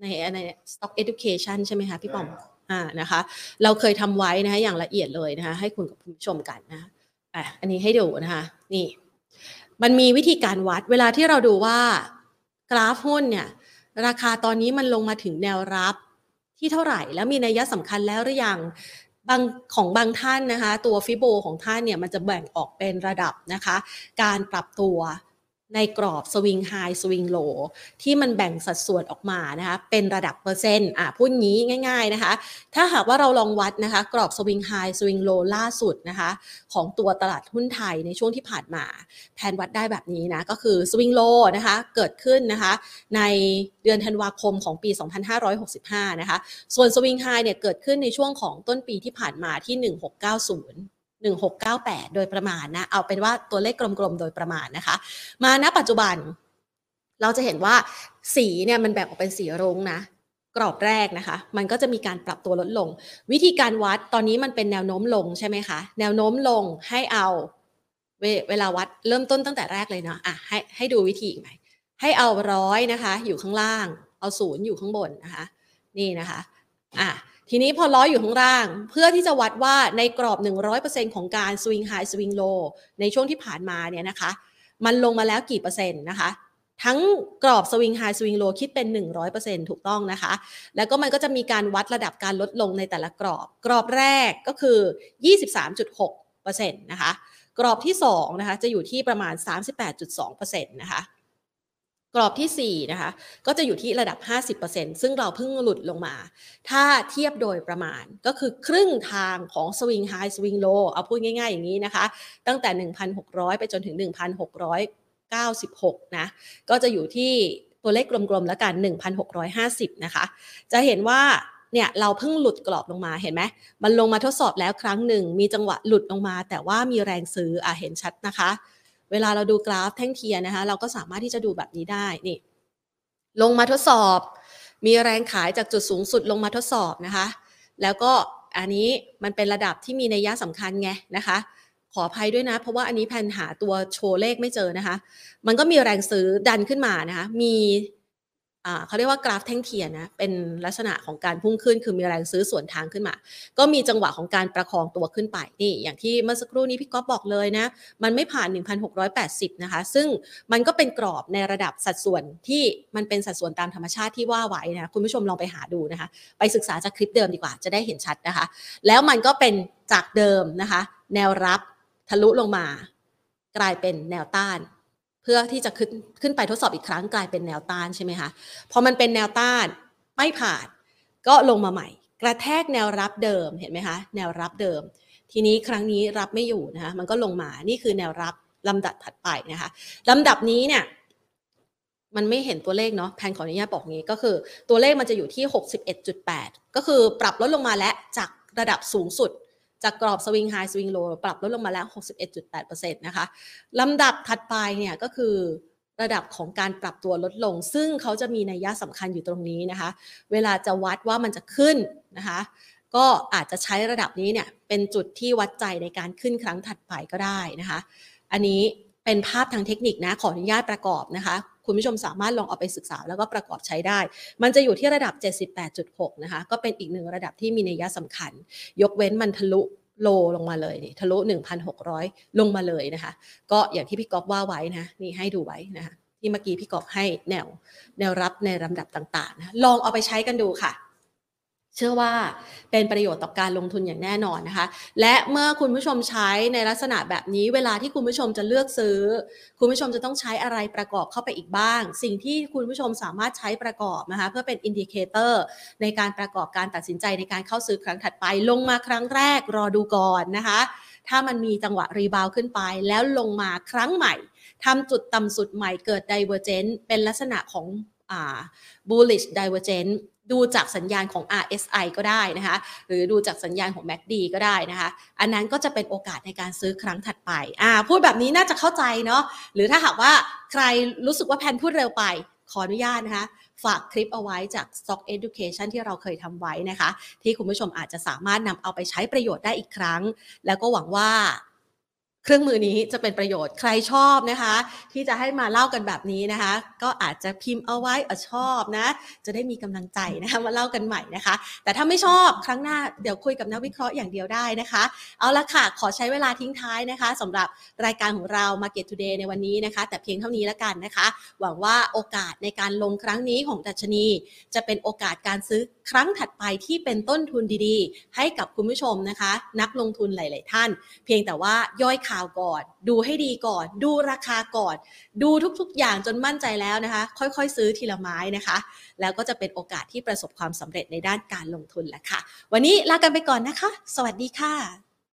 ในใน stock education ใช่ไหมคะพี่ปอมอ่านะคะเราเคยทำไว้นะคะอย่างละเอียดเลยนะคะให้คุณกับผู้ชมกันนะอะอันนี้ให้ดูนะคะนี่ มันมีวิธีการวัดเวลาที่เราดูว่ากราฟหุ้นเนี่ย ราคาตอนนี้มันลงมาถึงแนวรับที่เท่าไหร่ แล้วมีนัยสำคัญแล้วหรือยังบางของบางท่านนะคะ ตัวฟิโบของท่านเนี่ยมันจะแบ่งออกเป็นระดับนะคะ การปรับตัว ในกรอบสวิงไฮสวิงโลที่มันแบ่งสัดส่วนออกมานะคะเป็นระดับเปอร์เซ็นต์อะพูดงี้ง่าย ๆนะคะ ถ้าหากว่าเราลองวัดนะคะ กรอบสวิงไฮสวิงโลล่าสุดนะคะ ของตัวตลาดหุ้นไทยในช่วงที่ผ่านมา แผนวัดได้แบบนี้นะก็คือสวิงโลนะคะเกิดขึ้นนะคะ ในเดือนธันวาคมของปี 2565 นะคะ ส่วนสวิงไฮเนี่ยเกิดขึ้นในช่วงของต้นปีที่ผ่านมาที่ 1690 1698 โดยประมาณนะ เอาเป็นว่าตัวเลขกลมๆ โดยประมาณนะคะ มาณปัจจุบัน เราจะเห็นว่าสีเนี่ยมันแบ่งออกเป็นสีรุ้งนะกรอบแรกนะคะ มันก็จะมีการปรับตัวลดลง วิธีการวัดตอนนี้มันเป็นแนวโน้มลงใช่ไหมคะ แนวโน้มลงให้เอาเวเวลาวัดเริ่มต้นตั้งแต่แรกเลยเนาะอะให้ให้ดูวิธีอีกไหมให้เอาร้อยนะคะ อยู่ข้างล่าง เอาศูนย์อยู่ข้างบนนะคะ นี่นะคะ อะ ทีนี้พอร้อยอยู่ข้างล่าง เพื่อที่จะวัดว่าในกรอบ 100%ของการสวิงไฮสวิงโลในช่วงที่ผ่านมาเนี่ยนะคะ มันลงมาแล้วกี่เปอร์เซ็นต์นะคะ ทั้งกรอบสวิงไฮสวิงโลคิดเป็น 100%ถูกต้องนะคะ แล้วก็มันก็จะมีการวัดระดับการลดลงในแต่ละกรอบ กรอบแรกก็คือ 23.6%นะคะ กรอบที่2นะคะจะอยู่ที่ประมาณ 38.2%นะคะ กรอบที่ 4 นะคะ ก็จะอยู่ที่ระดับ 50%ซึ่งเราเพิ่งหลุดลงมา ถ้าเทียบโดยประมาณก็คือครึ่งทางของสวิงไฮสวิงโลเอาพูดง่ายๆอย่างนี้นะคะ ตั้งแต่ 1,600 ไปจนถึง 1,696 นะ ก็จะอยู่ที่ตัวเลขกลมๆแล้วกัน 1,650 นะคะ จะเห็นว่าเนี่ยเราเพิ่งหลุดกรอบลงมาเห็นไหม มันลงมาทดสอบแล้วครั้งหนึ่ง มีจังหวะหลุดลงมา แต่ว่ามีแรงซื้ออะเห็นชัดนะคะ เวลาเราดูกราฟแท่งเทียนนะคะ เราก็สามารถที่จะดูแบบนี้ได้นี่ ลงมาทดสอบ มีแรงขายจากจุดสูงสุดลงมาทดสอบนะคะ แล้วก็อันนี้มันเป็นระดับที่มีนัยยะสำคัญไงนะคะ ขออภัยด้วยนะ เพราะว่าอันนี้แพนหาตัวโชว์เลขไม่เจอนะคะ มันก็มีแรงซื้อดันขึ้นมานะคะ มี เขาเรียกว่ากราฟแท่งเทียนนะ เป็นลักษณะของการพุ่งขึ้น คือมีแรงซื้อส่วนทางขึ้นมา ก็มีจังหวะของการประคองตัวขึ้นไป นี่ อย่างที่เมื่อสักครู่นี้พี่ก๊อฟบอกเลยนะ มันไม่ผ่าน 1,680 นะคะ ซึ่งมันก็เป็นกรอบในระดับสัดส่วนที่มันเป็นสัดส่วนตามธรรมชาติที่ว่าไว้นะ คุณผู้ชมลองไปหาดูนะคะ ไปศึกษาจากคลิปเดิมดีกว่า จะได้เห็นชัดนะคะ แล้วมันก็เป็นจากเดิมนะคะ แนวรับทะลุลงมา กลายเป็นแนวต้าน เพื่อที่จะขึ้นขึ้นไปทดสอบอีกครั้งกลายเป็นแนวต้านใช่ไหมคะพอมันเป็นแนวต้านไม่ผ่านก็ลงมาใหม่ กระแทกแนวรับเดิมเห็นไหมคะแนวรับเดิม ทีนี้ครั้งนี้รับไม่อยู่นะคะมันก็ลงมานี่คือแนวรับลำดับถัดไปนะคะลำดับนี้เนี่ยมันไม่เห็นตัวเลขเนาะแพนขออนุญาตบอกงี้ก็คือ ตัวเลขมันจะอยู่ที่ 61.8 ก็คือปรับลดลงมาแล้วจากระดับสูงสุด จากกรอบสวิงไฮสวิงโลปรับลดลงมาแล้ว 61.8%นะคะลำดับถัดไปเนี่ยก็คือระดับของการปรับตัวลดลง ซึ่งเขาจะมีนัยยะสำคัญอยู่ตรงนี้นะคะ เวลาจะวัดว่ามันจะขึ้นนะคะ ก็อาจจะใช้ระดับนี้เนี่ยเป็นจุดที่วัดใจในการขึ้นครั้งถัดไปก็ได้นะคะ อันนี้เป็นภาพทางเทคนิคนะขออนุญาตประกอบนะคะ คุณผู้ชมสามารถลองเอาไปศึกษาแล้วก็ประกอบใช้ได้ มันจะอยู่ที่ระดับ 78.6 นะคะ ก็เป็นอีกหนึ่งระดับที่มีนัยสำคัญ ยกเว้นมันทะลุ low ลงมาเลยนี่ทะลุ 1,600 ลงมาเลยนะคะ ก็อย่างที่พี่ก๊อฟว่าไว้นะนี่ให้ดูไว้นะคะที่เมื่อกี้พี่ก๊อฟให้แนว แนวรับในลำดับต่างๆนะลองเอาไปใช้กันดูค่ะ เชื่อว่าเป็นประโยชน์ต่อการลงทุนอย่างแน่นอนนะคะ และเมื่อคุณผู้ชมใช้ในลักษณะแบบนี้ เวลาที่คุณผู้ชมจะเลือกซื้อ คุณผู้ชมจะต้องใช้อะไรประกอบเข้าไปอีกบ้าง สิ่งที่คุณผู้ชมสามารถใช้ประกอบนะคะเพื่อเป็น indicatorในการประกอบการตัดสินใจในการเข้าซื้อครั้งถัดไป ลงมาครั้งแรกรอดูก่อนนะคะ ถ้ามันมีจังหวะรีบาวขึ้นไป แล้วลงมาครั้งใหม่ทำจุดต่ำสุดใหม่เกิด divergence เป็นลักษณะของ bullish divergence ดูจากสัญญาณของ RSI ก็ได้นะคะ หรือดูจากสัญญาณของ MACD ก็ได้นะคะ อันนั้นก็จะเป็นโอกาสในการซื้อครั้งถัดไปอ่าพูดแบบนี้น่าจะเข้าใจเนาะหรือถ้าหากว่าใครรู้สึกว่าแพนพูดเร็วไปขออนุญาตนะคะฝากคลิปเอาไว้จาก Stock Education ที่เราเคยทำไว้นะคะ ที่คุณผู้ชมอาจจะสามารถนำเอาไปใช้ประโยชน์ได้อีกครั้ง แล้วก็หวังว่า ครื่องมือนี้จะเป็นประโยชน์ใครชอบนะคะ ที่จะให้มาเล่ากันแบบนี้นะคะ ก็อาจจะพิมพ์เอาไว้อชอบนะ จะได้มีกำลังใจนะคะมาเล่ากันใหม่นะคะ แต่ถ้าไม่ชอบครั้งหน้าเดี๋ยวคุยกับนักวิเคราะห์อย่างเดียวได้นะคะ เอาละค่ะ ขอใช้เวลาทิ้งท้ายนะคะสำหรับรายการของเรา Market Today ในวันนี้นะคะ แต่เพียงเท่านี้แล้วกันนะคะ หวังว่าโอกาสในการลงครั้งนี้ของดัชนี จะเป็นโอกาสการซื้อครั้งถัดไปที่เป็นต้นทุนดีๆ ให้กับคุณผู้ชมนะคะ นักลงทุนหลาย ๆ ท่าน เพียงแต่ว่าย่อยข่าวาวก่อน ดูให้ดีก่อน ดูราคาก่อน ดูทุกๆ อย่างจนมั่นใจแล้วนะคะ ค่อยๆ ซื้อทีละไม้นะคะ แล้วก็จะเป็นโอกาสที่ประสบความสำเร็จในด้านการลงทุนแหละค่ะ วันนี้ลากันไปก่อนนะคะ สวัสดีค่ะ